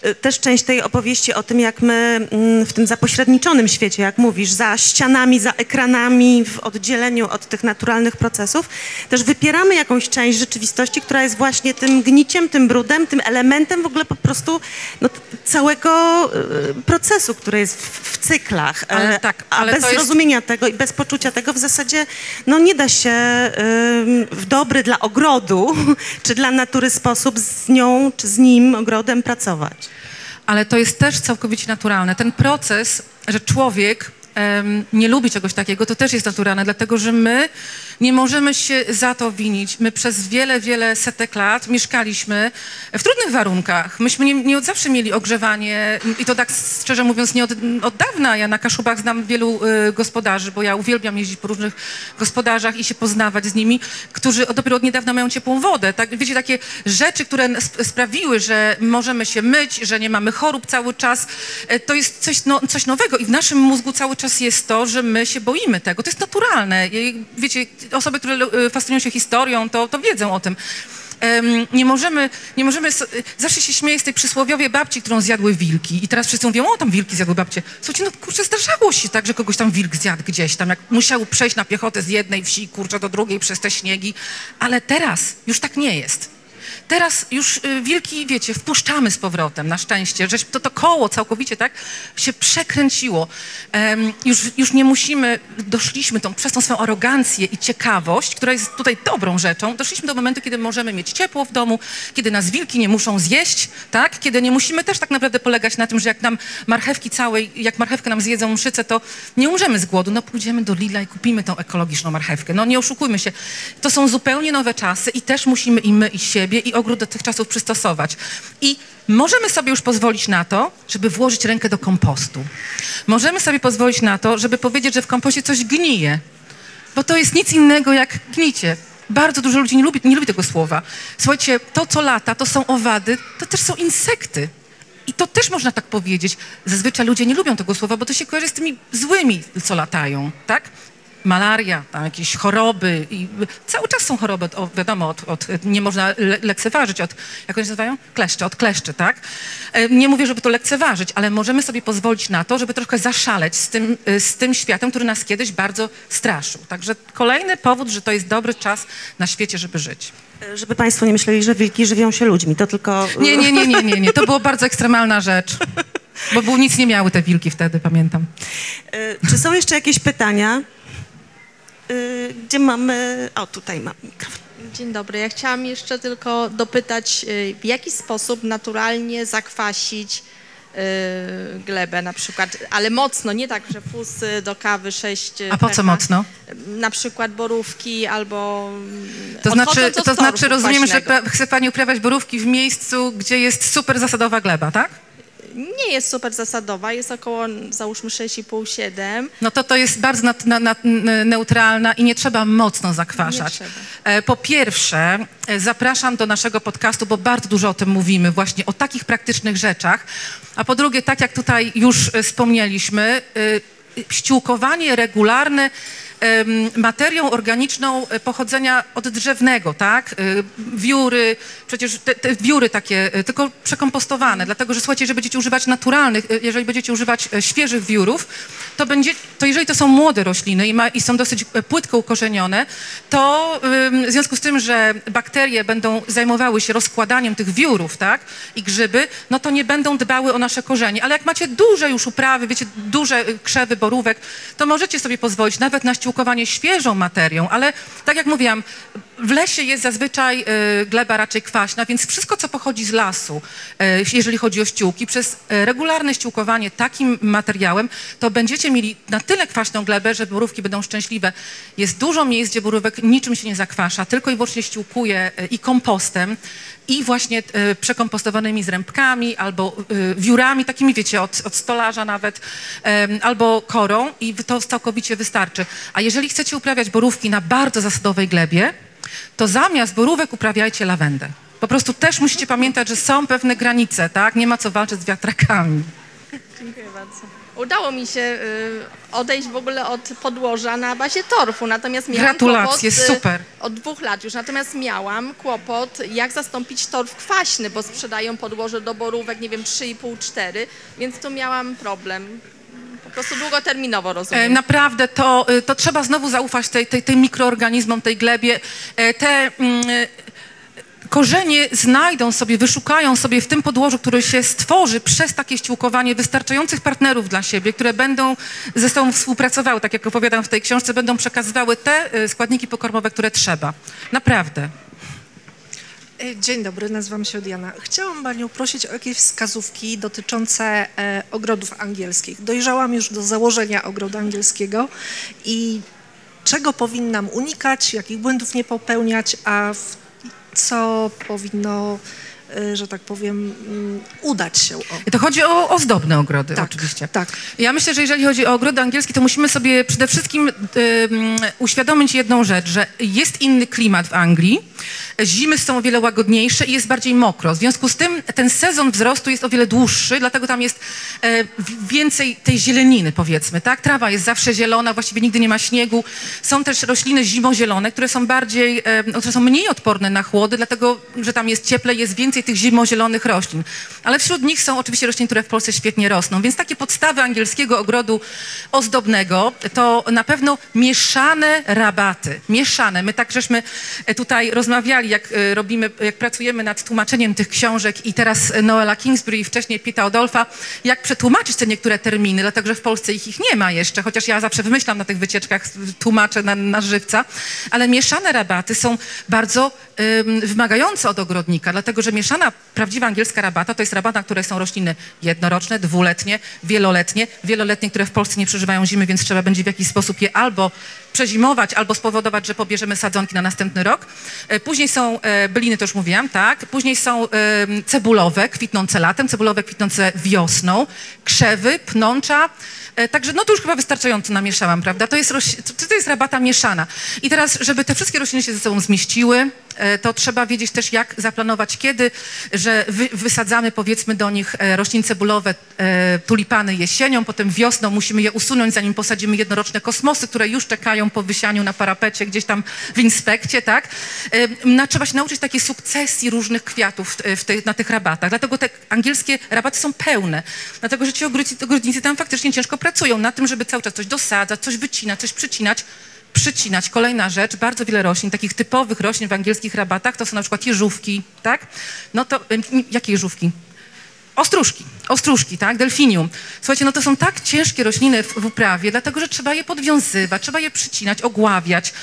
e, też część tej opowieści o tym, jak my mm, w tym zapośredniczonym świecie, jak mówisz, za ścianami, za ekranami, w oddzieleniu od tych naturalnych procesów, też wypieramy jakąś część rzeczywistości, która jest właśnie tym gniciem, tym brudem, tym elementem w ogóle po prostu no, całego e, procesu, który jest w, w cyklach. E, Ale tak, a ale bez to jest- zrozumienia tego i bez poczucia tego w zasadzie no, nie da się w dobry dla ogrodu czy dla natury sposób z nią czy z nim ogrodem pracować. ale to jest też całkowicie naturalne. Ten proces, że człowiek nie lubi czegoś takiego, to też jest naturalne, dlatego że my nie możemy się za to winić. My przez wiele, wiele setek lat mieszkaliśmy w trudnych warunkach. Myśmy nie, nie od zawsze mieli ogrzewanie i to tak szczerze mówiąc nie od, od dawna. Ja na Kaszubach znam wielu y, gospodarzy, bo ja uwielbiam jeździć po różnych gospodarzach i się poznawać z nimi, którzy dopiero od niedawna mają ciepłą wodę. Tak, wiecie, takie rzeczy, które sp- sprawiły, że możemy się myć, że nie mamy chorób cały czas, e, to jest coś, no, coś nowego i w naszym mózgu cały czas jest to, że my się boimy tego. To jest naturalne. I, wiecie, osoby, które e, fascynują się historią, to, to wiedzą o tym. Nie możemy, nie możemy, zawsze się śmieję z tej przysłowiowej babci, którą zjadły wilki i teraz wszyscy mówią, o tam wilki zjadły babcie. Słuchajcie, no kurczę, zdarzało się tak, że kogoś tam wilk zjadł gdzieś tam, jak musiał przejść na piechotę z jednej wsi, kurczę, do drugiej przez te śniegi, ale teraz już tak nie jest. Teraz już y, wilki, wiecie, wpuszczamy z powrotem, na szczęście, że to, to koło całkowicie tak się przekręciło. Em, już, już nie musimy, doszliśmy tą, przez tą swoją arogancję i ciekawość, która jest tutaj dobrą rzeczą, doszliśmy do momentu, kiedy możemy mieć ciepło w domu, kiedy nas wilki nie muszą zjeść, tak? Kiedy nie musimy też tak naprawdę polegać na tym, że jak nam marchewki całej, jak marchewkę nam zjedzą mszyce, to nie umrzemy z głodu. No pójdziemy do Lidla i kupimy tą ekologiczną marchewkę. No nie oszukujmy się. To są zupełnie nowe czasy i też musimy i my, i siebie, i ogród do tych czasów przystosować. I możemy sobie już pozwolić na to, żeby włożyć rękę do kompostu. Możemy sobie pozwolić na to, żeby powiedzieć, że w kompoście coś gnije. Bo to jest nic innego jak gnicie. Bardzo dużo ludzi nie lubi, nie lubi tego słowa. Słuchajcie, to co lata, to są owady, to też są insekty. I to też można tak powiedzieć. Zazwyczaj ludzie nie lubią tego słowa, bo to się kojarzy z tymi złymi, co latają, tak? Malaria, tam jakieś choroby i cały czas są choroby, o, wiadomo, od, od, nie można le, lekceważyć od, jak oni się nazywają? Kleszcze, od kleszczy, tak? E, Nie mówię, żeby to lekceważyć, ale możemy sobie pozwolić na to, żeby troszkę zaszaleć z tym, e, z tym światem, który nas kiedyś bardzo straszył. Także kolejny powód, że to jest dobry czas na świecie, żeby żyć. Żeby Państwo nie myśleli, że wilki żywią się ludźmi, to tylko... Nie, nie, nie, nie, nie, nie. To była bardzo ekstremalna rzecz. Bo był, nic nie miały te wilki wtedy, pamiętam. E, Czy są jeszcze jakieś pytania? E, Gdzie mamy... O, tutaj mam mikrofon. Dzień dobry. Ja chciałam jeszcze tylko dopytać, y, w jaki sposób naturalnie zakwasić y, glebę na przykład, ale mocno, nie tak, że fusy do kawy 6 A po co mocno? Na przykład borówki albo To znaczy, to znaczy rozumiem, że kwaśnego. pe- chce pani uprawiać borówki w miejscu, gdzie jest super zasadowa gleba, tak? Nie jest super zasadowa, jest około załóżmy 6,5-7. No to to jest bardzo nat, na, na, neutralna i nie trzeba mocno zakwaszać. Trzeba. E, Po pierwsze, e, zapraszam do naszego podcastu, bo bardzo dużo o tym mówimy, właśnie o takich praktycznych rzeczach. A po drugie, tak jak tutaj już e, wspomnieliśmy, ściółkowanie regularne materią organiczną e, pochodzenia oddrzewnego, tak? E, Wióry, przecież te, te wióry takie, e, tylko przekompostowane, dlatego że słuchajcie, jeżeli będziecie używać naturalnych, jeżeli będziecie używać świeżych wiórów, to będzie, to jeżeli to są młode rośliny i, ma, i są dosyć płytko ukorzenione, to w związku z tym, że bakterie będą zajmowały się rozkładaniem tych wiórów, tak, i grzyby, no to nie będą dbały o nasze korzenie. Ale jak macie duże już uprawy, wiecie, duże krzewy, borówek, to możecie sobie pozwolić nawet na ściółkowanie świeżą materią, ale tak jak mówiłam, w lesie jest zazwyczaj y, gleba raczej kwaśna, więc wszystko, co pochodzi z lasu, y, jeżeli chodzi o ściółki, przez y, regularne ściółkowanie takim materiałem, to będziecie mieli na tyle kwaśną glebę, że borówki będą szczęśliwe. Jest dużo miejsc, gdzie borówek niczym się nie zakwasza, tylko i wyłącznie ściółkuje i kompostem, i właśnie y, przekompostowanymi zrębkami albo y, wiórami, takimi wiecie, od, od stolarza nawet, em, albo korą i to całkowicie wystarczy. A jeżeli chcecie uprawiać borówki na bardzo zasadowej glebie, to zamiast borówek uprawiajcie lawendę. Po prostu też musicie pamiętać, że są pewne granice, tak? Nie ma co walczyć z wiatrakami. Dziękuję bardzo. Udało mi się y, odejść w ogóle od podłoża na bazie torfu, natomiast miałam Gratulacje, kłopot, y, super. Od dwóch lat już, natomiast miałam kłopot, jak zastąpić torf kwaśny, bo sprzedają podłoże do borówek, nie wiem, 3,5-4, więc tu miałam problem. Po prostu długoterminowo E, rozumiem. Naprawdę to, y, to trzeba znowu zaufać tej, tej, tej mikroorganizmom, tej glebie. E, Te mm, korzenie znajdą sobie, wyszukają sobie w tym podłożu, które się stworzy przez takie ściółkowanie wystarczających partnerów dla siebie, które będą ze sobą współpracowały, tak jak opowiadam w tej książce, będą przekazywały te y, składniki pokarmowe, które trzeba. Naprawdę. E, Dzień dobry, nazywam się Diana. Chciałam Panią prosić o jakieś wskazówki dotyczące e, ogrodów angielskich. Dojrzałam już do założenia ogrodu angielskiego i czego powinnam unikać, jakich błędów nie popełniać, a w, co powinno, że tak powiem, mm, udać się. O. To chodzi o ozdobne ogrody Tak, oczywiście. tak. Ja myślę, że jeżeli chodzi o ogrody angielskie, to musimy sobie przede wszystkim ym, uświadomić jedną rzecz, że jest inny klimat w Anglii, zimy są o wiele łagodniejsze i jest bardziej mokro. W związku z tym ten sezon wzrostu jest o wiele dłuższy, dlatego tam jest e, więcej tej zieleniny, powiedzmy, tak? Trawa jest zawsze zielona, właściwie nigdy nie ma śniegu. Są też rośliny zimozielone, które są bardziej, e, które są mniej odporne na chłody, dlatego, że tam jest cieplej, jest więcej tych zimozielonych roślin. Ale wśród nich są oczywiście rośliny, które w Polsce świetnie rosną. Więc takie podstawy angielskiego ogrodu ozdobnego to na pewno mieszane rabaty. Mieszane. My tak żeśmy e, tutaj rozmawiali, jak e, robimy, jak pracujemy nad tłumaczeniem tych książek i teraz Noela Kingsbury i wcześniej Pita Odolfa, jak przetłumaczyć te niektóre terminy, dlatego że w Polsce ich, ich nie ma jeszcze, chociaż ja zawsze wymyślam na tych wycieczkach, tłumaczę na, na żywca, ale mieszane rabaty są bardzo ym, wymagające od ogrodnika, dlatego że mieszana, prawdziwa angielska rabata to jest rabata, na której są rośliny jednoroczne, dwuletnie, wieloletnie, wieloletnie, które w Polsce nie przeżywają zimy, więc trzeba będzie w jakiś sposób je albo przezimować, albo spowodować, że pobierzemy sadzonki na następny rok. E, Później są e, byliny, to już mówiłam, tak. Później są cebulowe, kwitnące latem, cebulowe kwitnące wiosną, krzewy, pnącza. E, Także no to już chyba wystarczająco namieszałam, prawda? To jest, to, jest rabata mieszana. I teraz, żeby te wszystkie rośliny się ze sobą zmieściły, to trzeba wiedzieć też, jak zaplanować kiedy, że wy, wysadzamy powiedzmy do nich e, rośliny cebulowe, e, tulipany jesienią, potem wiosną musimy je usunąć, zanim posadzimy jednoroczne kosmosy, które już czekają po wysianiu na parapecie gdzieś tam w inspekcie, tak? E, Na, trzeba się nauczyć takiej sukcesji różnych kwiatów na tych rabatach. Dlatego te angielskie rabaty są pełne. Dlatego, że ci ogrodnicy tam faktycznie ciężko pracują na tym, żeby cały czas coś dosadzać, coś wycinać, coś przycinać przycinać. Kolejna rzecz, bardzo wiele roślin, takich typowych roślin w angielskich rabatach, to są na przykład jeżówki, tak? No to, jakie jeżówki? Ostróżki, ostróżki, tak, delfinium. Słuchajcie, no to są tak ciężkie rośliny w, w uprawie, dlatego że trzeba je podwiązywać, trzeba je przycinać, ogławiać.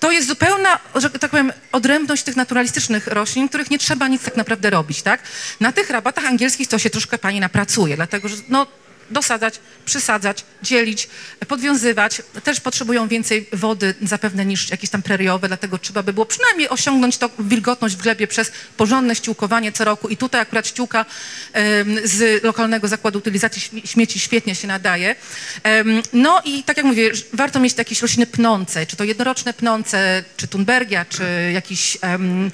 To jest zupełna, że tak powiem, odrębność tych naturalistycznych roślin, których nie trzeba nic tak naprawdę robić, tak? Na tych rabatach angielskich to się troszkę pani napracuje, dlatego że no, dosadzać, przysadzać, dzielić, podwiązywać. Też potrzebują więcej wody zapewne niż jakieś tam preriowe, dlatego trzeba by było przynajmniej osiągnąć tą wilgotność w glebie przez porządne ściółkowanie co roku. I tutaj akurat ściółka z lokalnego zakładu utylizacji śmie- śmieci świetnie się nadaje. No i tak jak mówię, warto mieć jakieś rośliny pnące, czy to jednoroczne pnące, czy tunbergia, czy jakiś... em,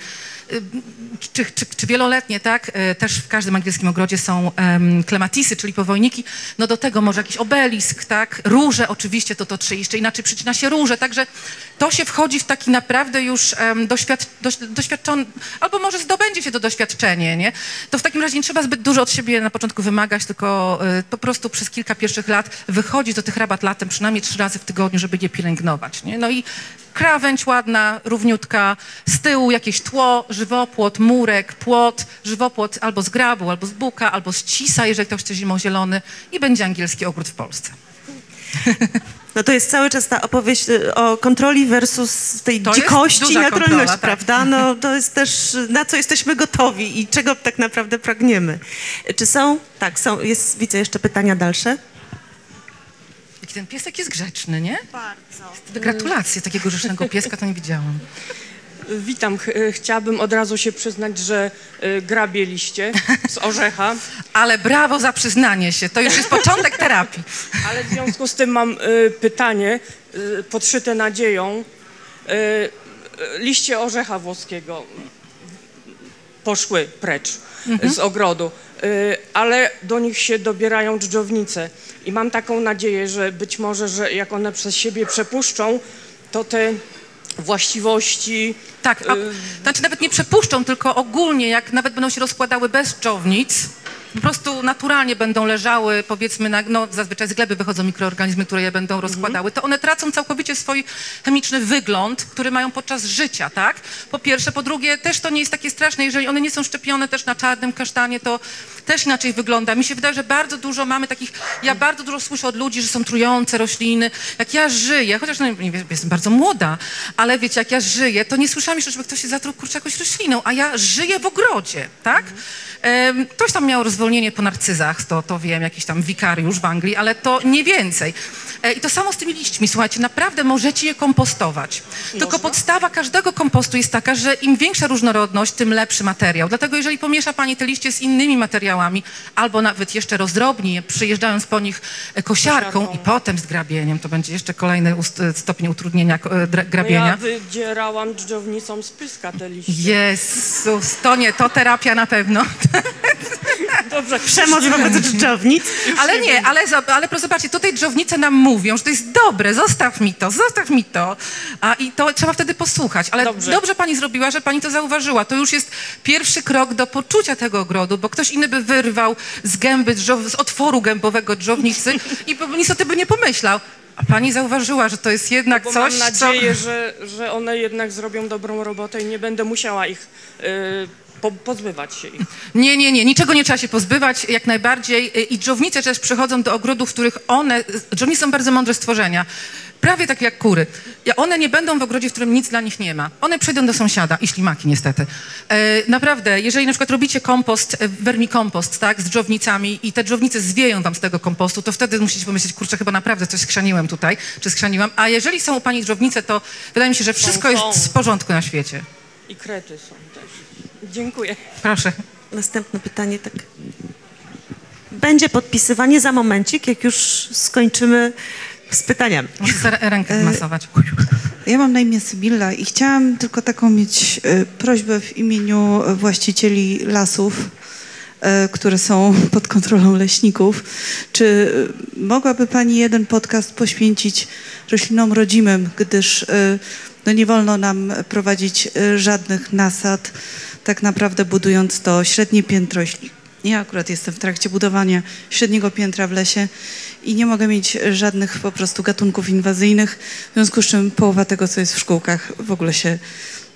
czy, czy, czy wieloletnie, tak? E, Też w każdym angielskim ogrodzie są em, klematisy, czyli powojniki. No do tego może jakiś obelisk, tak? Róże oczywiście, to to czy jeszcze inaczej przycina się róże. Także to się wchodzi w taki naprawdę już um, doświad, doś, doświadczony, albo może zdobędzie się to doświadczenie, nie? To w takim razie nie trzeba zbyt dużo od siebie na początku wymagać, tylko e, po prostu przez kilka pierwszych lat wychodzić do tych rabat latem przynajmniej trzy razy w tygodniu, żeby je pielęgnować, nie? No i krawędź ładna, równiutka, z tyłu jakieś tło, żywopłot, murek, płot, żywopłot albo z grabu, albo z buka, albo z cisa, jeżeli ktoś chce zimozielony i będzie angielski ogród w Polsce. No to jest cały czas ta opowieść y, o kontroli versus tej To dzikości i duża naturalności, kontrola, tak. prawda? No to jest też na co jesteśmy gotowi i czego tak naprawdę pragniemy. Czy są? Tak, są. Jest, widzę jeszcze pytania dalsze. Ten piesek jest grzeczny, nie? Bardzo. Gratulacje, takiego grzecznego pieska to nie widziałam. Witam. Ch- e, Chciałabym od razu się przyznać, że y, grabieliście z orzecha, Ale brawo za przyznanie się, to już jest początek terapii. ale w związku z tym mam y, pytanie y, podszyte nadzieją. Y, y, liście orzecha włoskiego poszły precz z ogrodu, y, ale do nich się dobierają dżdżownice. I mam taką nadzieję, że być może, że jak one przez siebie przepuszczą, to te właściwości Tak, a, Y, znaczy nawet nie przepuszczą, tylko ogólnie, jak nawet będą się rozkładały bez dżownic, po prostu naturalnie będą leżały, powiedzmy, na, no zazwyczaj z gleby wychodzą mikroorganizmy, które je będą rozkładały, to one tracą całkowicie swój chemiczny wygląd, który mają podczas życia, tak? Po pierwsze, po drugie, też to nie jest takie straszne, jeżeli one nie są szczepione też na czarnym kasztanie, to też inaczej wygląda. Mi się wydaje, że bardzo dużo mamy takich, ja bardzo dużo słyszę od ludzi, że są trujące rośliny. Jak ja żyję, chociaż no, nie wiem, jestem bardzo młoda, ale wiecie, jak ja żyję, to nie słyszałam jeszcze, żeby ktoś się zatruł kurczę jakąś rośliną, a ja żyję w ogrodzie, tak? Ktoś tam miał rozwolnienie po narcyzach, to, to wiem, jakiś tam wikariusz w Anglii, ale to nie więcej. E, I to samo z tymi liśćmi, słuchajcie, naprawdę możecie je kompostować. Tylko podstawa każdego kompostu jest taka, że im większa różnorodność, tym lepszy materiał. Dlatego jeżeli pomiesza Pani te liście z innymi materiałami, albo nawet jeszcze rozdrobni je, przyjeżdżając po nich e, kosiarką Kosiarką. i potem z grabieniem, to będzie jeszcze kolejny ust- e, stopień utrudnienia dra- No grabienia. ja wydzierałam dżdżownicą z pyska te liście. Jezus, to nie, to terapia na pewno. Dobrze. Przemoc wobec dżdżownic. Ale nie, ale, ale proszę zobaczcie, tutaj dżownice nam mówią, że to jest dobre, zostaw mi to, zostaw mi to. A, I to trzeba wtedy posłuchać. Ale Dobrze. dobrze pani zrobiła, że pani to zauważyła. To już jest pierwszy krok do poczucia tego ogrodu, bo ktoś inny by wyrwał z gęby, drzow, z otworu gębowego dżownicy i po- nic o tym by nie pomyślał. A pani zauważyła, że to jest jednak Bo coś, mam co... nadzieję, że, że one jednak zrobią dobrą robotę i nie będę musiała ich y, po, pozbywać się ich. Nie, nie, nie, niczego nie trzeba się pozbywać, jak najbardziej. I dżownice też przychodzą do ogrodów, w których one, dżownice są bardzo mądre stworzenia, prawie tak jak kury. One nie będą w ogrodzie, w którym nic dla nich nie ma. One przejdą do sąsiada i ślimaki niestety. E, naprawdę, jeżeli na przykład robicie kompost, e, wermikompost, tak, z dżownicami i te dżownice zwieją wam z tego kompostu, to wtedy musicie pomyśleć, kurczę, chyba naprawdę coś skrzaniłem tutaj, czy skrzaniłam. A jeżeli są u pani dżownice, to wydaje mi się, że wszystko są. jest w porządku na świecie. I krety są też. Dziękuję. Proszę. Następne pytanie, tak. Będzie podpisywanie za momencik, jak już skończymy z pytaniami. Muszę rękę masować. Ja mam na imię Sybilla i chciałam tylko taką mieć e, prośbę w imieniu e, właścicieli lasów, e, które są pod kontrolą leśników. Czy e, mogłaby Pani jeden podcast poświęcić roślinom rodzimym, gdyż e, no nie wolno nam prowadzić e, żadnych nasad, tak naprawdę budując to średnie piętro, ja akurat jestem w trakcie budowania średniego piętra w lesie i nie mogę mieć żadnych po prostu gatunków inwazyjnych, w związku z czym połowa tego, co jest w szkółkach, w ogóle się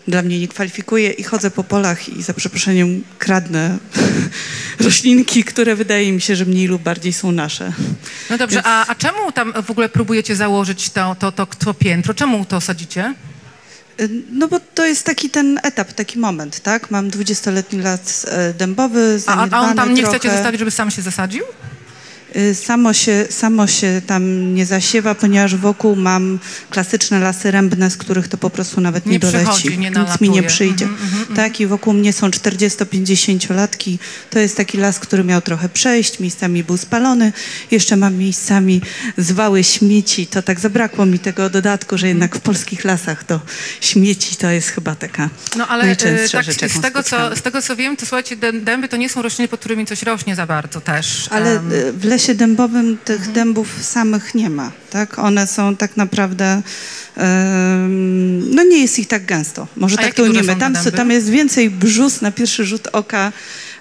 dla mnie nie kwalifikuje i chodzę po polach i za przeproszeniem kradnę roślinki, które wydaje mi się, że mniej lub bardziej są nasze. No dobrze, a, a czemu tam w ogóle próbujecie założyć to, to, to, to piętro? Czemu to sadzicie? No bo to jest taki ten etap, taki moment, tak? Mam 20-letni lat e, dębowy, A, a on tam nie trochę. chcecie zostawić, żeby sam się zasadził? Y, Samo się, samo się tam nie zasiewa, ponieważ wokół mam klasyczne lasy rębne, z których to po prostu nawet nie, Nie doleci. nie Nic mi nie przyjdzie. Mhm, tak, i wokół mnie są 40-50-latki. To jest taki las, który miał trochę przejść, miejscami był spalony. Jeszcze mam miejscami zwały śmieci. To tak zabrakło mi tego dodatku, że jednak w polskich lasach to śmieci to jest chyba taka No ale najczęstsza e, tak, rzecz, z, tego, co, z tego co wiem, to słuchajcie, dę- dęby to nie są rośliny, pod którymi coś rośnie za bardzo też. Ale y, w lesie dębowym tych Mhm. dębów samych nie ma, tak? One są tak naprawdę, no nie jest ich tak gęsto. Może A tak to te Tam, tam jest więcej brzus na pierwszy rzut oka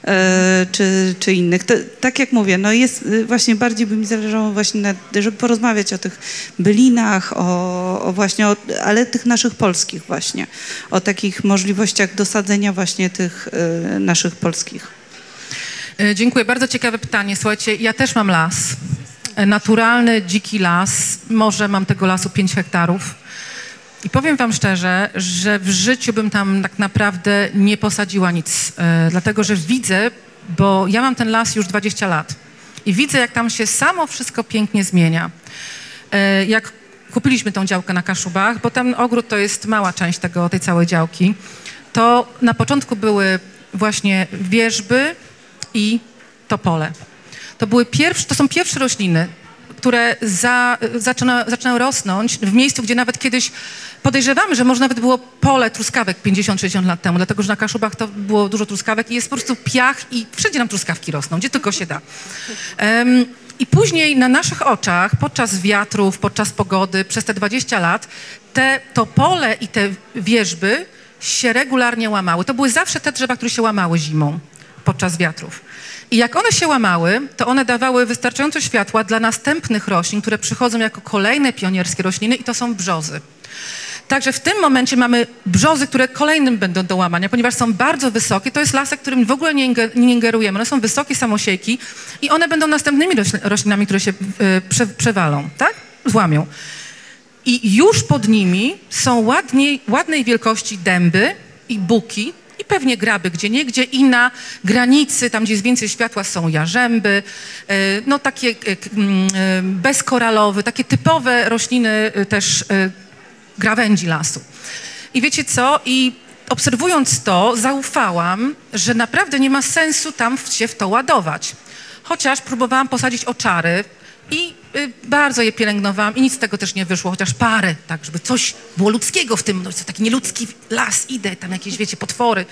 e, czy, czy innych. To, tak jak mówię, no jest y, właśnie bardziej by mi zależało właśnie, na, żeby porozmawiać o tych bylinach, o, o właśnie, o, ale tych naszych polskich właśnie, o takich możliwościach dosadzenia właśnie tych y, naszych polskich. E, Dziękuję, bardzo ciekawe pytanie. Słuchajcie, ja też mam las. E, Naturalny, dziki las. Może mam tego lasu 5 hektarów. I powiem wam szczerze, że w życiu bym tam tak naprawdę nie posadziła nic. E, dlatego, że widzę, bo ja mam ten las już 20 lat. I widzę, jak tam się samo wszystko pięknie zmienia. Jak kupiliśmy tą działkę na Kaszubach, bo ten ogród to jest mała część tego, tej całej działki, to na początku były właśnie wierzby i topole. To, były pierwsze, to są pierwsze rośliny, które za, zaczyna, zaczynały rosnąć w miejscu, gdzie nawet kiedyś podejrzewamy, że może nawet było pole truskawek 50-60 lat temu, dlatego że na Kaszubach to było dużo truskawek i jest po prostu piach i wszędzie nam truskawki rosną, gdzie tylko się da. Em, I później na naszych oczach, podczas wiatrów, podczas pogody, przez te 20 lat, te topole i te wierzby się regularnie łamały. To były zawsze te drzewa, które się łamały zimą podczas wiatrów. I jak one się łamały, to one dawały wystarczająco światła dla następnych roślin, które przychodzą jako kolejne pionierskie rośliny i to są brzozy. Także w tym momencie mamy brzozy, które kolejnym będą do łamania, ponieważ są bardzo wysokie. To jest lasek, którym w ogóle nie, inge- nie ingerujemy. One są wysokie samosiejki i one będą następnymi rośl- roślinami, które się e, prze, przewalą, tak? Złamią. I już pod nimi są ładniej, ładnej wielkości dęby i buki i pewnie graby, gdzie nie, gdzie i na granicy, tam gdzie jest więcej światła są jarzęby, e, no takie k- mm, e, bezkoralowe, takie typowe rośliny też grawędzi lasu. I wiecie co? I obserwując to, zaufałam, że naprawdę nie ma sensu tam się w to ładować. Chociaż próbowałam posadzić oczary i y, bardzo je pielęgnowałam i nic z tego też nie wyszło, chociaż parę, tak, żeby coś było ludzkiego w tym, no, taki nieludzki las, idę, tam jakieś, wiecie, potwory.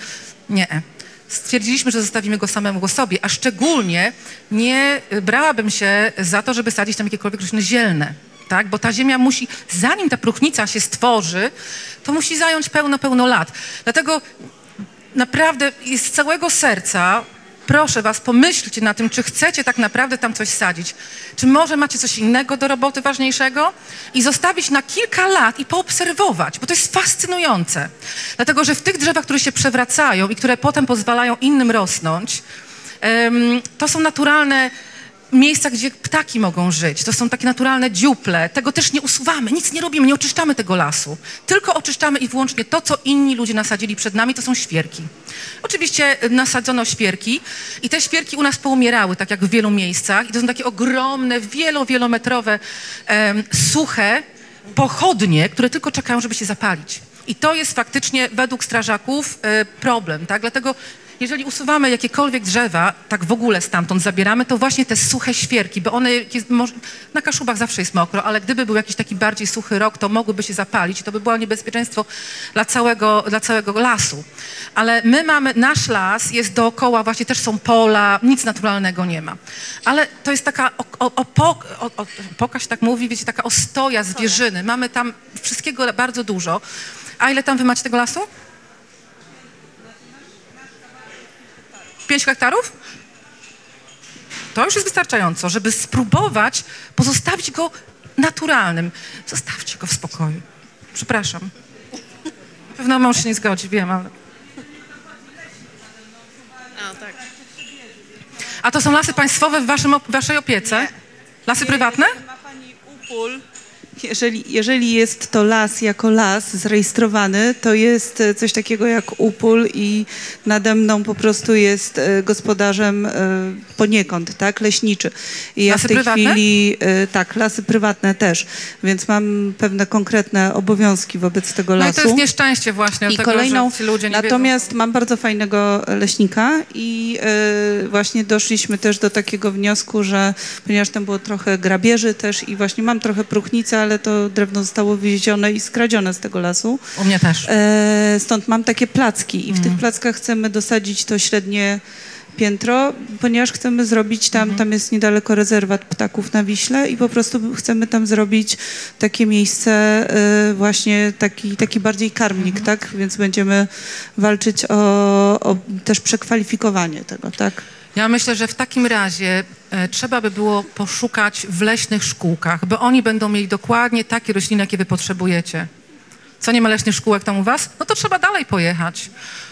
Nie. stwierdziliśmy, że zostawimy go samemu sobie, a szczególnie nie brałabym się za to, żeby sadzić tam jakiekolwiek rośliny zielne. Tak? Bo ta ziemia musi, zanim ta próchnica się stworzy, to musi zająć pełno, pełno lat. Dlatego naprawdę z całego serca proszę was, pomyślcie na tym, czy chcecie tak naprawdę tam coś sadzić. Czy może macie coś innego do roboty ważniejszego? I zostawić na kilka lat i poobserwować, bo to jest fascynujące. Dlatego, że w tych drzewach, które się przewracają i które potem pozwalają innym rosnąć, to są naturalne miejsca, gdzie ptaki mogą żyć. To są takie naturalne dziuple. Tego też nie usuwamy, nic nie robimy, nie oczyszczamy tego lasu. Tylko oczyszczamy i wyłącznie to, co inni ludzie nasadzili przed nami, to są świerki. Oczywiście y, nasadzono świerki i te świerki u nas poumierały, tak jak w wielu miejscach. I to są takie ogromne, wielo, wielometrowe, em, suche pochodnie, które tylko czekają, żeby się zapalić. I to jest faktycznie według strażaków e, problem, tak? Dlatego jeżeli usuwamy jakiekolwiek drzewa, tak w ogóle stamtąd zabieramy, to właśnie te suche świerki, bo one, na Kaszubach zawsze jest mokro, ale gdyby był jakiś taki bardziej suchy rok, to mogłyby się zapalić i to by było niebezpieczeństwo dla całego, dla całego lasu. Ale my mamy, nasz las jest dookoła, właśnie też są pola, nic naturalnego nie ma. Ale to jest taka opok, pokaż tak mówi, wiecie, taka ostoja zwierzyny. Mamy tam wszystkiego bardzo dużo. A ile tam wy macie tego lasu? 5 hektarów? To już jest wystarczająco, żeby spróbować pozostawić go naturalnym. Zostawcie go w spokoju. Przepraszam. Pewno mąż się nie zgodzi, wiem, ale... A to są lasy państwowe w waszym, op- waszej opiece? Lasy prywatne? Ma pani upól. Jeżeli, jeżeli jest to las jako las zarejestrowany, to jest e, coś takiego jak upól i nade mną po prostu jest e, gospodarzem e, poniekąd, tak, leśniczy. I ja Lasy w tej prywatne? chwili, tak, lasy prywatne też, więc mam pewne konkretne obowiązki wobec tego No i lasu. to jest nieszczęście właśnie I tego, kolejną, że ludzie nie natomiast mam bardzo fajnego leśnika i właśnie doszliśmy też do takiego wniosku, że ponieważ tam było trochę grabieży też i właśnie mam trochę próchnicy, ale to drewno zostało wywiezione i skradzione z tego lasu. U mnie też. E, stąd mam takie placki i w Mm. tych plackach chcemy dosadzić to średnie piętro, ponieważ chcemy zrobić tam, Mhm. tam jest niedaleko rezerwat ptaków na Wiśle i po prostu chcemy tam zrobić takie miejsce, e, właśnie taki, taki bardziej karmnik, Mhm. tak? Więc będziemy walczyć o, o też przekwalifikowanie tego, tak? Ja myślę, że w takim razie e, trzeba by było poszukać w leśnych szkółkach, bo oni będą mieli dokładnie takie rośliny, jakie wy potrzebujecie. Co, nie ma leśnych szkółek tam u was? No to trzeba dalej pojechać.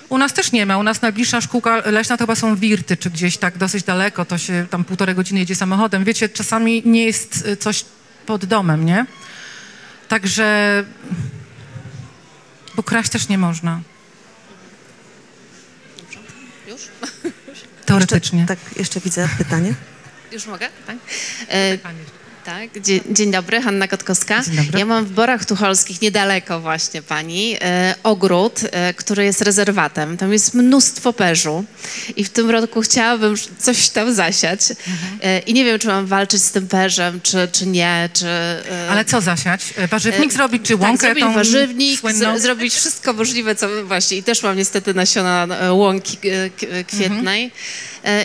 U nas też nie ma. U nas najbliższa szkółka leśna to chyba są Wirty, czy gdzieś tak dosyć daleko. To się tam półtorej godziny jedzie samochodem. Wiecie, czasami nie jest e, coś pod domem, nie? Także... Bo kraść też nie można. Już? Teoretycznie. Tak, jeszcze widzę pytanie. Już mogę? Tak. E, tak. Dzień, dzień dobry, Hanna Kotkowska. Dobry. Ja mam w Borach Tucholskich, niedaleko właśnie pani, e, ogród, e, który jest rezerwatem. Tam jest mnóstwo perzu i w tym roku chciałabym coś tam zasiać. E, I nie wiem, czy mam walczyć z tym perzem, czy, czy nie, czy... e, Ale co zasiać? E, Warzywnik E, zrobić, czy tak, łąkę zrobić tą warzywnik, słynną? z, zrobić wszystko możliwe, co właśnie. I też mam niestety nasiona e, łąki e, e, kwietnej. E,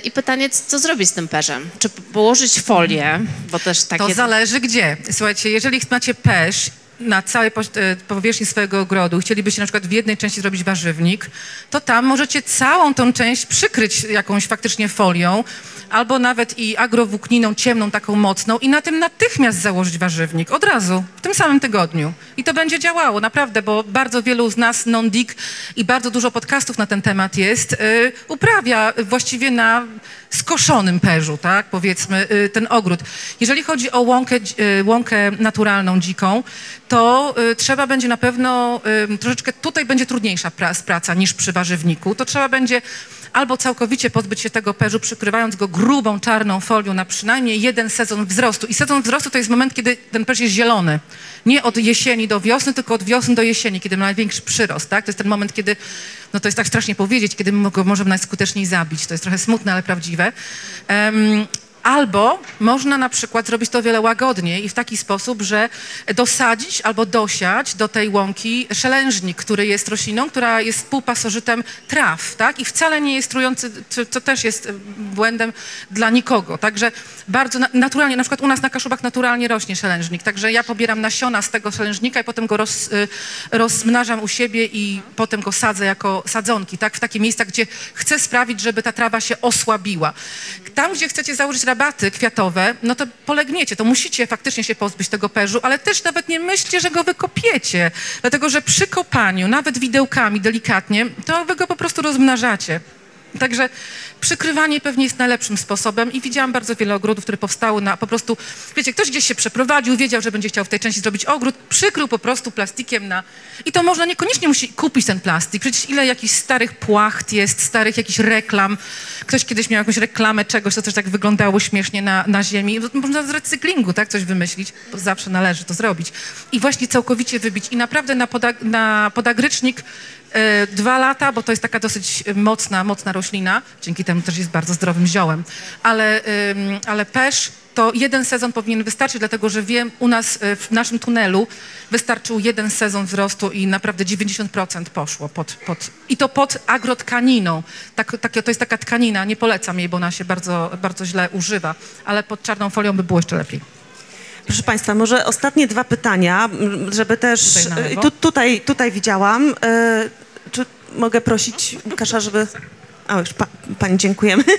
I pytanie, co, zrobić z tym perzem? Czy położyć folię, bo też takie... To zależy gdzie. Słuchajcie, jeżeli macie pesz na całej e, powierzchni swojego ogrodu, chcielibyście na przykład w jednej części zrobić warzywnik, to tam możecie całą tą część przykryć jakąś faktycznie folią, albo nawet i agrowłókniną ciemną, taką mocną i na tym natychmiast założyć warzywnik, od razu, w tym samym tygodniu. I to będzie działało, naprawdę, bo bardzo wielu z nas non-dig i bardzo dużo podcastów na ten temat jest, y, uprawia właściwie na skoszonym perzu, tak, powiedzmy, y, ten ogród. Jeżeli chodzi o łąkę, dzi- y, łąkę naturalną, dziką, to y, trzeba będzie na pewno, y, troszeczkę tutaj będzie trudniejsza pra- praca niż przy warzywniku. To trzeba będzie albo całkowicie pozbyć się tego perzu, przykrywając go grubą, czarną folią na przynajmniej jeden sezon wzrostu. I sezon wzrostu to jest moment, kiedy ten perz jest zielony. Nie od jesieni do wiosny, tylko od wiosny do jesieni, kiedy ma największy przyrost, tak? To jest ten moment, kiedy, no to jest tak strasznie powiedzieć, kiedy go możemy najskuteczniej zabić. To jest trochę smutne, ale prawdziwe. Em, Albo można na przykład zrobić to wiele łagodniej i w taki sposób, że dosadzić albo dosiać do tej łąki szelężnik, który jest rośliną, która jest współpasożytem traw, tak? I wcale nie jest trujący, co- też jest błędem dla nikogo. Także bardzo na, naturalnie, na przykład u nas na Kaszubach naturalnie rośnie szelężnik, także ja pobieram nasiona z tego szelężnika i potem go roz, y, rozmnażam u siebie i potem go sadzę jako sadzonki, tak? W takie miejsca, gdzie chcę sprawić, żeby ta trawa się osłabiła. Tam, gdzie chcecie założyć rabaty kwiatowe, no to polegniecie, to musicie faktycznie się pozbyć tego perzu, ale też nawet nie myślcie, że go wykopiecie, dlatego że przy kopaniu, nawet widełkami delikatnie, to wy go po prostu rozmnażacie. Także przykrywanie pewnie jest najlepszym sposobem i widziałam bardzo wiele ogrodów, które powstały na po prostu, wiecie, ktoś gdzieś się przeprowadził, wiedział, że będzie chciał w tej części zrobić ogród, przykrył po prostu plastikiem na... I to można, niekoniecznie musi kupić ten plastik, przecież ile jakichś starych płacht jest, starych jakichś reklam. Ktoś kiedyś miał jakąś reklamę czegoś, co też tak wyglądało śmiesznie na, na ziemi. Można z recyklingu, tak, coś wymyślić, bo zawsze należy to zrobić. I właśnie całkowicie wybić. I naprawdę na, poda, na podagrycznik dwa lata, bo to jest taka dosyć mocna, mocna roślina, dzięki temu też jest bardzo zdrowym ziołem. Ale, ale pesz to jeden sezon powinien wystarczyć, dlatego że wiem, u nas e, w naszym tunelu wystarczył jeden sezon wzrostu i naprawdę 90% poszło pod, pod i to pod agrotkaniną. Tak, tak, to jest taka tkanina, nie polecam jej, bo ona się bardzo, bardzo źle używa, ale pod czarną folią by było jeszcze lepiej. Proszę Państwa, może ostatnie dwa pytania, żeby też... Tutaj Tu, tutaj, tutaj widziałam. Y, Czy mogę prosić Łukasza, żeby... A już pa, Pani dziękujemy.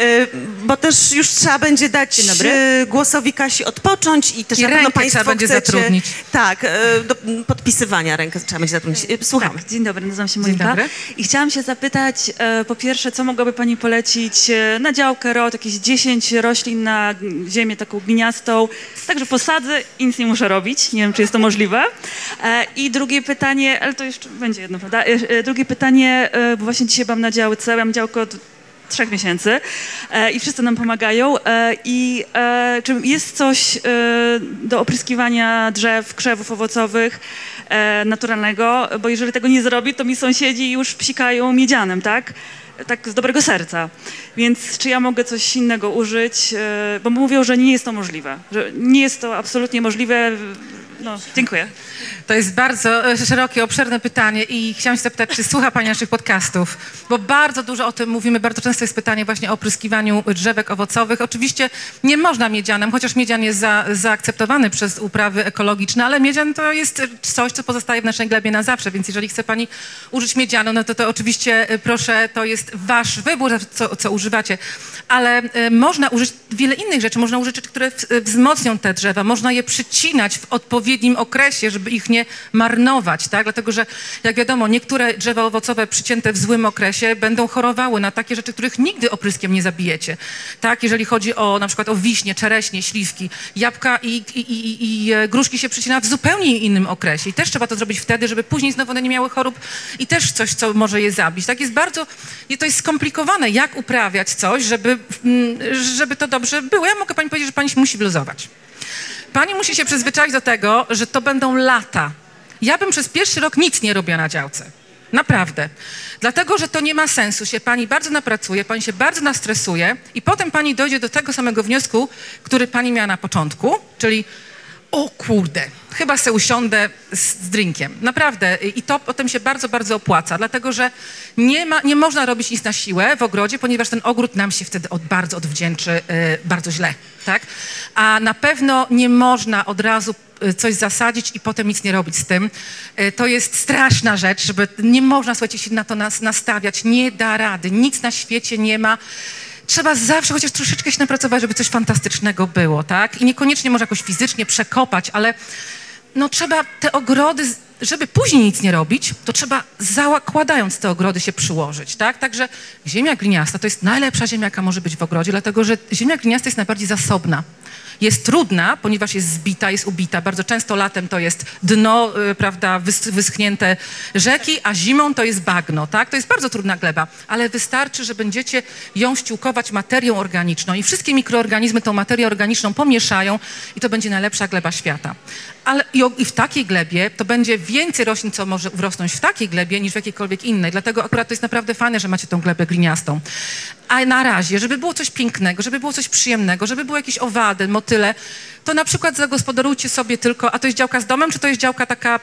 Y, Bo też już trzeba będzie dać y, głosowi Kasi odpocząć i też I na pewno Państwo trzeba będzie chcecie... zatrudnić. Tak, y, do podpisywania rękę trzeba będzie zatrudnić. Słucham. Tak, dzień dobry, nazywam się Dzień Monika. dobry. I chciałam się zapytać, po pierwsze, co mogłaby Pani polecić na działkę ROT, jakieś 10 roślin na ziemię taką gliniastą, także posadzę i nic nie muszę robić. Nie wiem, czy jest to możliwe. E, I drugie pytanie, ale to jeszcze będzie jedno, prawda? E, e, Drugie pytanie, bo właśnie dzisiaj byłam na działce, mam działkę od trzech miesięcy e, i wszyscy nam pomagają. E, I e, czy jest coś e, do opryskiwania drzew, krzewów owocowych e, naturalnego? Bo jeżeli tego nie zrobi, to mi sąsiedzi już psikają miedzianem, tak? Tak z dobrego serca. Więc czy ja mogę coś innego użyć? E, bo mówią, że nie jest to możliwe. Że nie jest to absolutnie możliwe. No, dziękuję. To jest bardzo e, szerokie, obszerne pytanie i chciałam się zapytać, czy słucha Pani naszych podcastów? Bo bardzo dużo o tym mówimy, bardzo często jest pytanie właśnie o opryskiwaniu drzewek owocowych. Oczywiście nie można miedzianem, chociaż miedzian jest za, zaakceptowany przez uprawy ekologiczne, ale miedzian to jest coś, co pozostaje w naszej glebie na zawsze, więc jeżeli chce Pani użyć miedzianu, no to to oczywiście e, proszę, to jest Wasz wybór, co, co używacie. Ale e, można użyć wiele innych rzeczy, można użyć rzeczy, które w, wzmocnią te drzewa, można je przycinać w odpowiednim okresie, żeby ich nie marnować, tak? Dlatego, że jak wiadomo, niektóre drzewa owocowe przycięte w złym okresie będą chorowały na takie rzeczy, których nigdy opryskiem nie zabijecie, tak? Jeżeli chodzi o na przykład o wiśnie, czereśnie, śliwki, jabłka i, i, i, i e, gruszki się przycina w zupełnie innym okresie i też trzeba to zrobić wtedy, żeby później znowu one nie miały chorób i też coś, co może je zabić, tak? Jest bardzo, to jest skomplikowane, jak uprawiać coś, żeby, mm, żeby to dobrze było. Ja mogę pani powiedzieć, że pani musi wyluzować. Pani musi się przyzwyczaić do tego, że to będą lata. Ja bym przez pierwszy rok nic nie robiła na działce. Naprawdę. Dlatego, że to nie ma sensu. Się pani bardzo napracuje, pani się bardzo nastresuje i potem pani dojdzie do tego samego wniosku, który pani miała na początku, czyli o kurde, chyba se usiądę z, z drinkiem. Naprawdę. I to potem się bardzo, bardzo opłaca, dlatego że nie, ma, nie można robić nic na siłę w ogrodzie, ponieważ ten ogród nam się wtedy od, bardzo odwdzięczy y, bardzo źle, tak? A na pewno nie można od razu y, coś zasadzić i potem nic nie robić z tym. Y, To jest straszna rzecz, żeby nie można, słuchajcie, się na to nas, nastawiać. Nie da rady. Nic na świecie nie ma trzeba zawsze chociaż troszeczkę się napracować, żeby coś fantastycznego było, tak? I niekoniecznie może jakoś fizycznie przekopać, ale no trzeba te ogrody, żeby później nic nie robić, to trzeba zakładając te ogrody się przyłożyć, tak? Także ziemia gliniasta to jest najlepsza ziemia, jaka może być w ogrodzie, dlatego że ziemia gliniasta jest najbardziej zasobna. Jest trudna, ponieważ jest zbita, jest ubita. Bardzo często latem to jest dno, y, prawda, wys, wyschnięte rzeki, a zimą to jest bagno, tak? To jest bardzo trudna gleba, ale wystarczy, że będziecie ją ściółkować materią organiczną i wszystkie mikroorganizmy tą materię organiczną pomieszają i to będzie najlepsza gleba świata. Ale i, w takiej glebie to będzie więcej roślin, co może urosnąć w takiej glebie niż w jakiejkolwiek innej. Dlatego akurat to jest naprawdę fajne, że macie tą glebę gliniastą. A na razie, żeby było coś pięknego, żeby było coś przyjemnego, żeby były jakieś owady, motyle, to na przykład zagospodarujcie sobie tylko, a to jest działka z domem, czy to jest działka taka,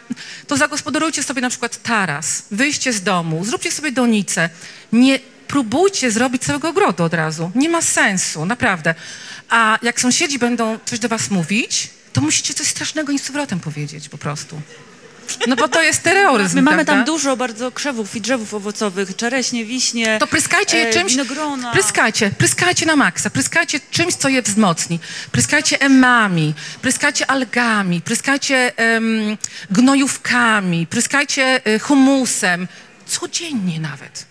to zagospodarujcie sobie na przykład taras, wyjście z domu, zróbcie sobie donicę. Nie próbujcie zrobić całego ogrodu od razu. Nie ma sensu, naprawdę. A jak sąsiedzi będą coś do was mówić, to musicie coś strasznego im z powrotem powiedzieć po prostu. No bo to jest terroryzm, My mamy prawda? tam dużo bardzo krzewów i drzewów owocowych, czereśnie, wiśnie, To pryskajcie je e, czymś. winogrona. Pryskajcie, pryskajcie na maksa, pryskajcie czymś, co je wzmocni. Pryskajcie emami, pryskajcie algami, pryskajcie em, gnojówkami, pryskajcie y, humusem. Codziennie nawet.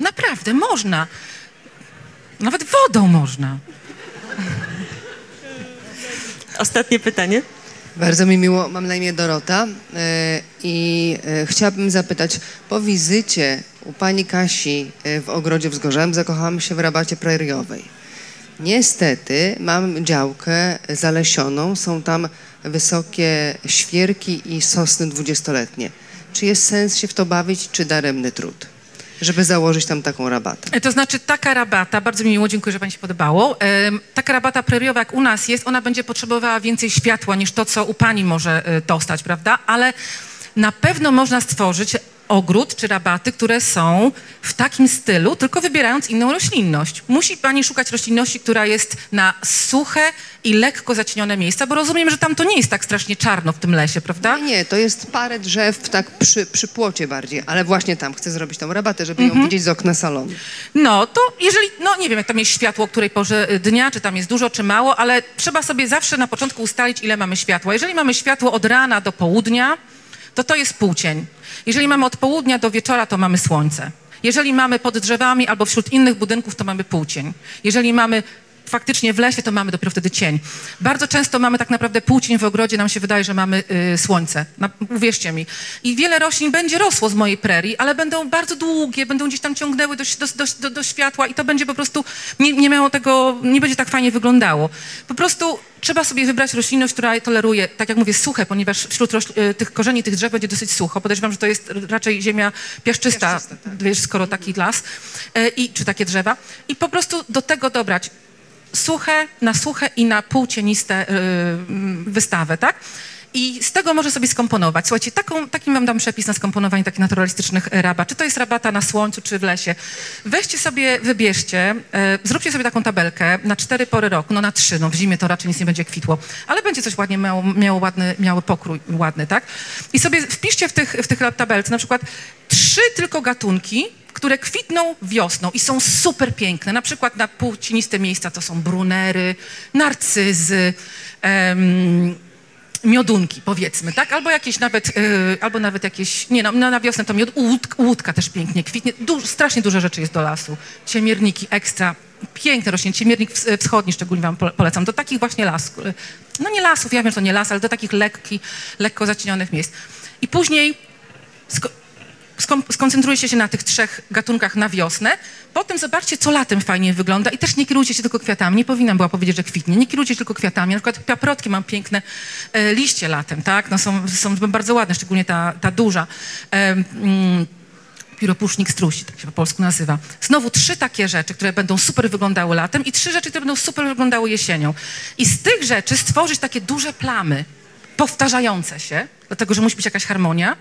Naprawdę, można. Nawet wodą można. Ostatnie pytanie. Bardzo mi miło, mam na imię Dorota e, i e, chciałabym zapytać, po wizycie u pani Kasi e, w ogrodzie wzgorzem zakochałam się w rabacie preriowej. Niestety mam działkę zalesioną, są tam wysokie świerki i sosny dwudziestoletnie. Czy jest sens się w to bawić, czy daremny trud, żeby założyć tam taką rabatę? E, To znaczy taka rabata, bardzo mi miło, dziękuję, że Pani się podobało. Em, Taka rabata preriowa, jak u nas jest, ona będzie potrzebowała więcej światła niż to, co u Pani może e, dostać, prawda? Ale na pewno można stworzyć ogród czy rabaty, które są w takim stylu, tylko wybierając inną roślinność. Musi Pani szukać roślinności, która jest na suche i lekko zacienione miejsca, bo rozumiem, że tam to nie jest tak strasznie czarno w tym lesie, prawda? Nie, nie, to jest parę drzew tak przy, przy płocie bardziej, ale właśnie tam chcę zrobić tą rabatę, żeby Mhm. ją widzieć z okna salonu. No, to jeżeli, no nie wiem, jak tam jest światło, o której porze y, dnia, czy tam jest dużo, czy mało, ale trzeba sobie zawsze na początku ustalić, ile mamy światła. Jeżeli mamy światło od rana do południa, to to jest półcień. Jeżeli mamy od południa do wieczora, to mamy słońce. Jeżeli mamy pod drzewami albo wśród innych budynków, to mamy półcień. Jeżeli mamy faktycznie w lesie, to mamy dopiero wtedy cień. Bardzo często mamy tak naprawdę półcień w ogrodzie, nam się wydaje, że mamy y, słońce. Na, uwierzcie mi. I wiele roślin będzie rosło z mojej prerii, ale będą bardzo długie, będą gdzieś tam ciągnęły do, do, do, do, światła i to będzie po prostu, nie, nie miało tego, nie będzie tak fajnie wyglądało. Po prostu trzeba sobie wybrać roślinność, która toleruje, tak jak mówię, suche, ponieważ wśród y, tych korzeni tych drzew będzie dosyć sucho. Podejrzewam, że to jest raczej ziemia piaszczysta, Piaszczysta, tak. wiesz, skoro taki las, y, i, czy takie drzewa. I po prostu do tego dobrać suche, na suche i na półcieniste y, mm, wystawę, tak? I z tego może sobie skomponować. Słuchajcie, taką, taki wam dam przepis na skomponowanie takich naturalistycznych e, rabat. Czy to jest rabata na słońcu, czy w lesie. Weźcie sobie, wybierzcie, e, zróbcie sobie taką tabelkę na cztery pory roku, no na trzy, no w zimie to raczej nic nie będzie kwitło, ale będzie coś ładnie miało, miało ładny, miały pokrój ładny, tak? I sobie wpiszcie w tych, w tych tabelce na przykład trzy tylko gatunki, które kwitną wiosną i są super piękne. Na przykład na półcieniste miejsca to są brunery, narcyzy, em, miodunki, powiedzmy, tak? Albo jakieś nawet, y, albo nawet jakieś, nie no, na wiosnę to miod, łódka, też pięknie kwitnie. Strasznie dużo rzeczy jest do lasu. Ciemierniki ekstra, piękne rośnie. Ciemiernik ws- wschodni szczególnie wam pole- polecam. Do takich właśnie lasów, y, no nie lasów, ja wiem, że to nie las, ale do takich lekki, lekko zacienionych miejsc. I później skoncentrujcie się na tych trzech gatunkach na wiosnę. Potem zobaczcie, co latem fajnie wygląda i też nie kierujcie się tylko kwiatami. Nie powinnam była powiedzieć, że kwitnie. Nie kierujcie się tylko kwiatami. Na przykład paprotki mam piękne e, liście latem, tak? No są, są bardzo ładne, szczególnie ta, ta duża. E, mm, strusi, tak się po polsku nazywa. Znowu trzy takie rzeczy, które będą super wyglądały latem i trzy rzeczy, które będą super wyglądały jesienią. I z tych rzeczy stworzyć takie duże plamy, powtarzające się, dlatego że musi być jakaś harmonia.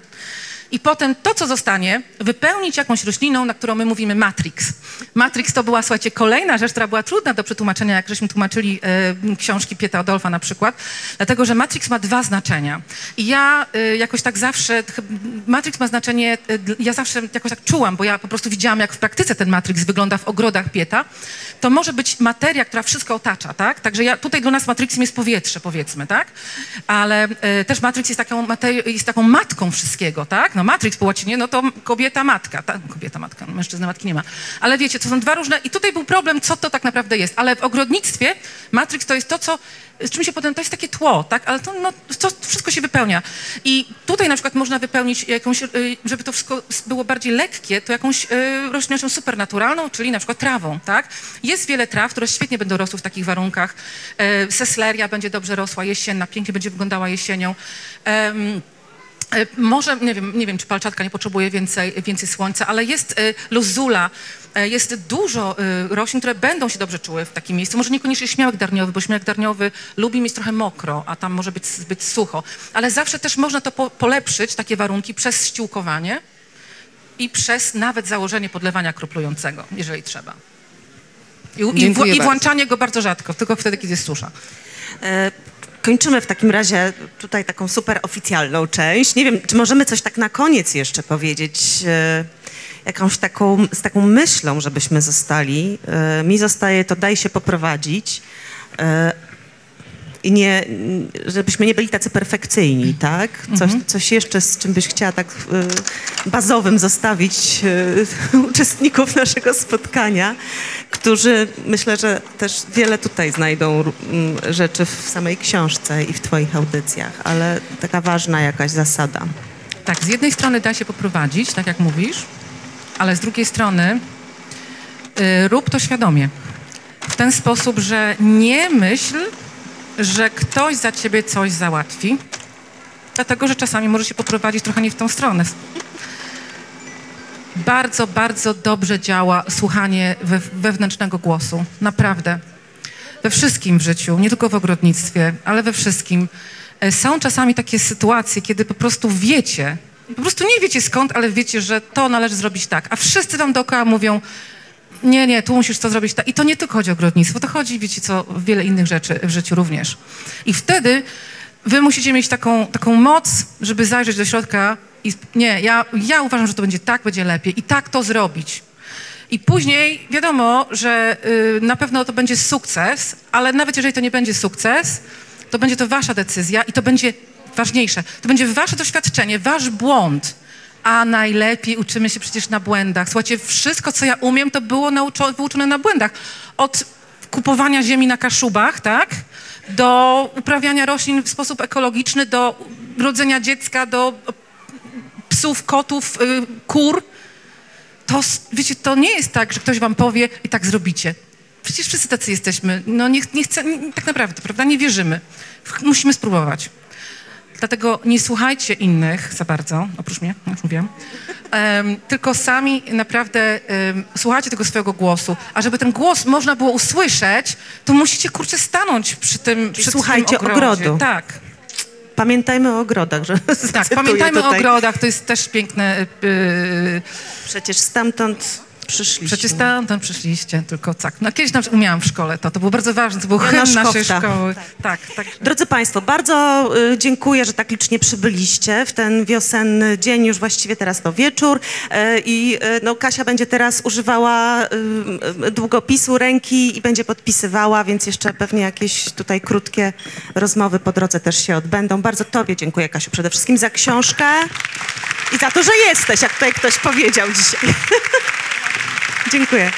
I potem to, co zostanie, wypełnić jakąś rośliną, na którą my mówimy matrix. Matrix to była, słuchajcie, kolejna rzecz, która była trudna do przetłumaczenia, jak żeśmy tłumaczyli e, książki Pieta Adolfa na przykład, dlatego że matrix ma dwa znaczenia. I ja e, jakoś tak zawsze, matrix ma znaczenie, e, ja zawsze jakoś tak czułam, bo ja po prostu widziałam, jak w praktyce ten matrix wygląda w ogrodach Pieta. To może być materia, która wszystko otacza, tak? Także ja, tutaj dla nas matrixem jest powietrze, powiedzmy, tak? Ale też matrix jest taką, materi- jest taką matką wszystkiego, tak? No, matrix po łacinie, no to kobieta matka, ta, kobieta matka, mężczyzna matki nie ma. Ale wiecie, to są dwa różne i tutaj był problem, co to tak naprawdę jest. Ale w ogrodnictwie matrix to jest to, co z czym się potem, to jest takie tło, tak, ale to, no, to wszystko się wypełnia. I tutaj na przykład można wypełnić jakąś, y, żeby to wszystko było bardziej lekkie, to jakąś y, roślinnością supernaturalną, czyli na przykład trawą, tak. Jest wiele traw, które świetnie będą rosły w takich warunkach. E, Sesleria będzie dobrze rosła jesienna, pięknie będzie wyglądała jesienią. E, Może, nie wiem, nie wiem, czy palczatka nie potrzebuje więcej, więcej słońca, ale jest e, luzula, e, jest dużo roślin, które będą się dobrze czuły w takim miejscu. Może niekoniecznie śmiałek darniowy, bo śmiałek darniowy lubi mieć trochę mokro, a tam może być zbyt sucho. Ale zawsze też można to po, polepszyć, takie warunki, przez ściółkowanie i przez nawet założenie podlewania kroplującego, jeżeli trzeba. I, i, w, I bardzo. włączanie go bardzo rzadko, tylko wtedy, kiedy jest susza. E, Kończymy w takim razie tutaj taką super oficjalną część. Nie wiem, czy możemy coś tak na koniec jeszcze powiedzieć, e, jakąś taką, z taką myślą, żebyśmy zostali. E, Mi zostaje to daj się poprowadzić. E, I nie, żebyśmy nie byli tacy perfekcyjni, tak? Coś, coś jeszcze, z czym byś chciała tak bazowym zostawić uczestników naszego spotkania, którzy myślę, że też wiele tutaj znajdą mm, rzeczy w samej książce i w twoich audycjach, ale taka ważna jakaś zasada. Tak, z jednej strony da się poprowadzić, tak jak mówisz, ale z drugiej strony y, rób to świadomie. W ten sposób, że nie myśl, że ktoś za ciebie coś załatwi, dlatego że czasami może się poprowadzić trochę nie w tą stronę. Bardzo, bardzo dobrze działa słuchanie we, wewnętrznego głosu. Naprawdę. We wszystkim w życiu, nie tylko w ogrodnictwie, ale we wszystkim. E, Są czasami takie sytuacje, kiedy po prostu wiecie, po prostu nie wiecie skąd, ale wiecie, że to należy zrobić tak. A wszyscy wam dookoła mówią, nie, nie, tu musisz to zrobić tak. I to nie tylko chodzi o ogrodnictwo, to chodzi, wiecie co, wiele innych rzeczy w życiu również. I wtedy wy musicie mieć taką, taką moc, żeby zajrzeć do środka i nie, ja, ja uważam, że to będzie tak, będzie lepiej i tak to zrobić. I później wiadomo, że y, na pewno to będzie sukces, ale nawet jeżeli to nie będzie sukces, to będzie to wasza decyzja i to będzie ważniejsze. To będzie wasze doświadczenie, wasz błąd. A najlepiej uczymy się przecież na błędach. Słuchajcie, wszystko, co ja umiem, to było nauczo- wyuczone na błędach. Od kupowania ziemi na kaszubach, tak? Do uprawiania roślin w sposób ekologiczny, do rodzenia dziecka, do psów, kotów, y, kur to, wiecie, to nie jest tak, że ktoś wam powie i tak zrobicie. Przecież wszyscy tacy jesteśmy. No nie, nie chcę, nie, tak naprawdę, prawda? Nie wierzymy. Musimy spróbować. Dlatego nie słuchajcie innych za bardzo, oprócz mnie, jak mówiłam, Em, tylko sami naprawdę em, słuchajcie tego swojego głosu. A żeby ten głos można było usłyszeć, to musicie, kurczę, stanąć przy tym, przy słuchajcie tym ogrodzie. ogrodu. Tak. Pamiętajmy o ogrodach, że Tak, pamiętajmy tutaj. o ogrodach, to jest też piękne. Yy, Przecież stamtąd przyszliśmy. Przecież stamtąd przyszliście, tylko tak. No kiedyś na przykład umiałam w szkole to, to było bardzo ważne, to był Jana hymn naszej szkoły. Tak, tak. Drodzy Państwo, bardzo y, dziękuję, że tak licznie przybyliście w ten wiosenny dzień, już właściwie teraz to wieczór y, i y, no, Kasia będzie teraz używała długopisu ręki i będzie podpisywała, więc jeszcze pewnie jakieś tutaj krótkie rozmowy po drodze też się odbędą. Bardzo Tobie dziękuję, Kasiu, przede wszystkim za książkę i za to, że jesteś, jak tutaj ktoś powiedział dzisiaj. dziękuję.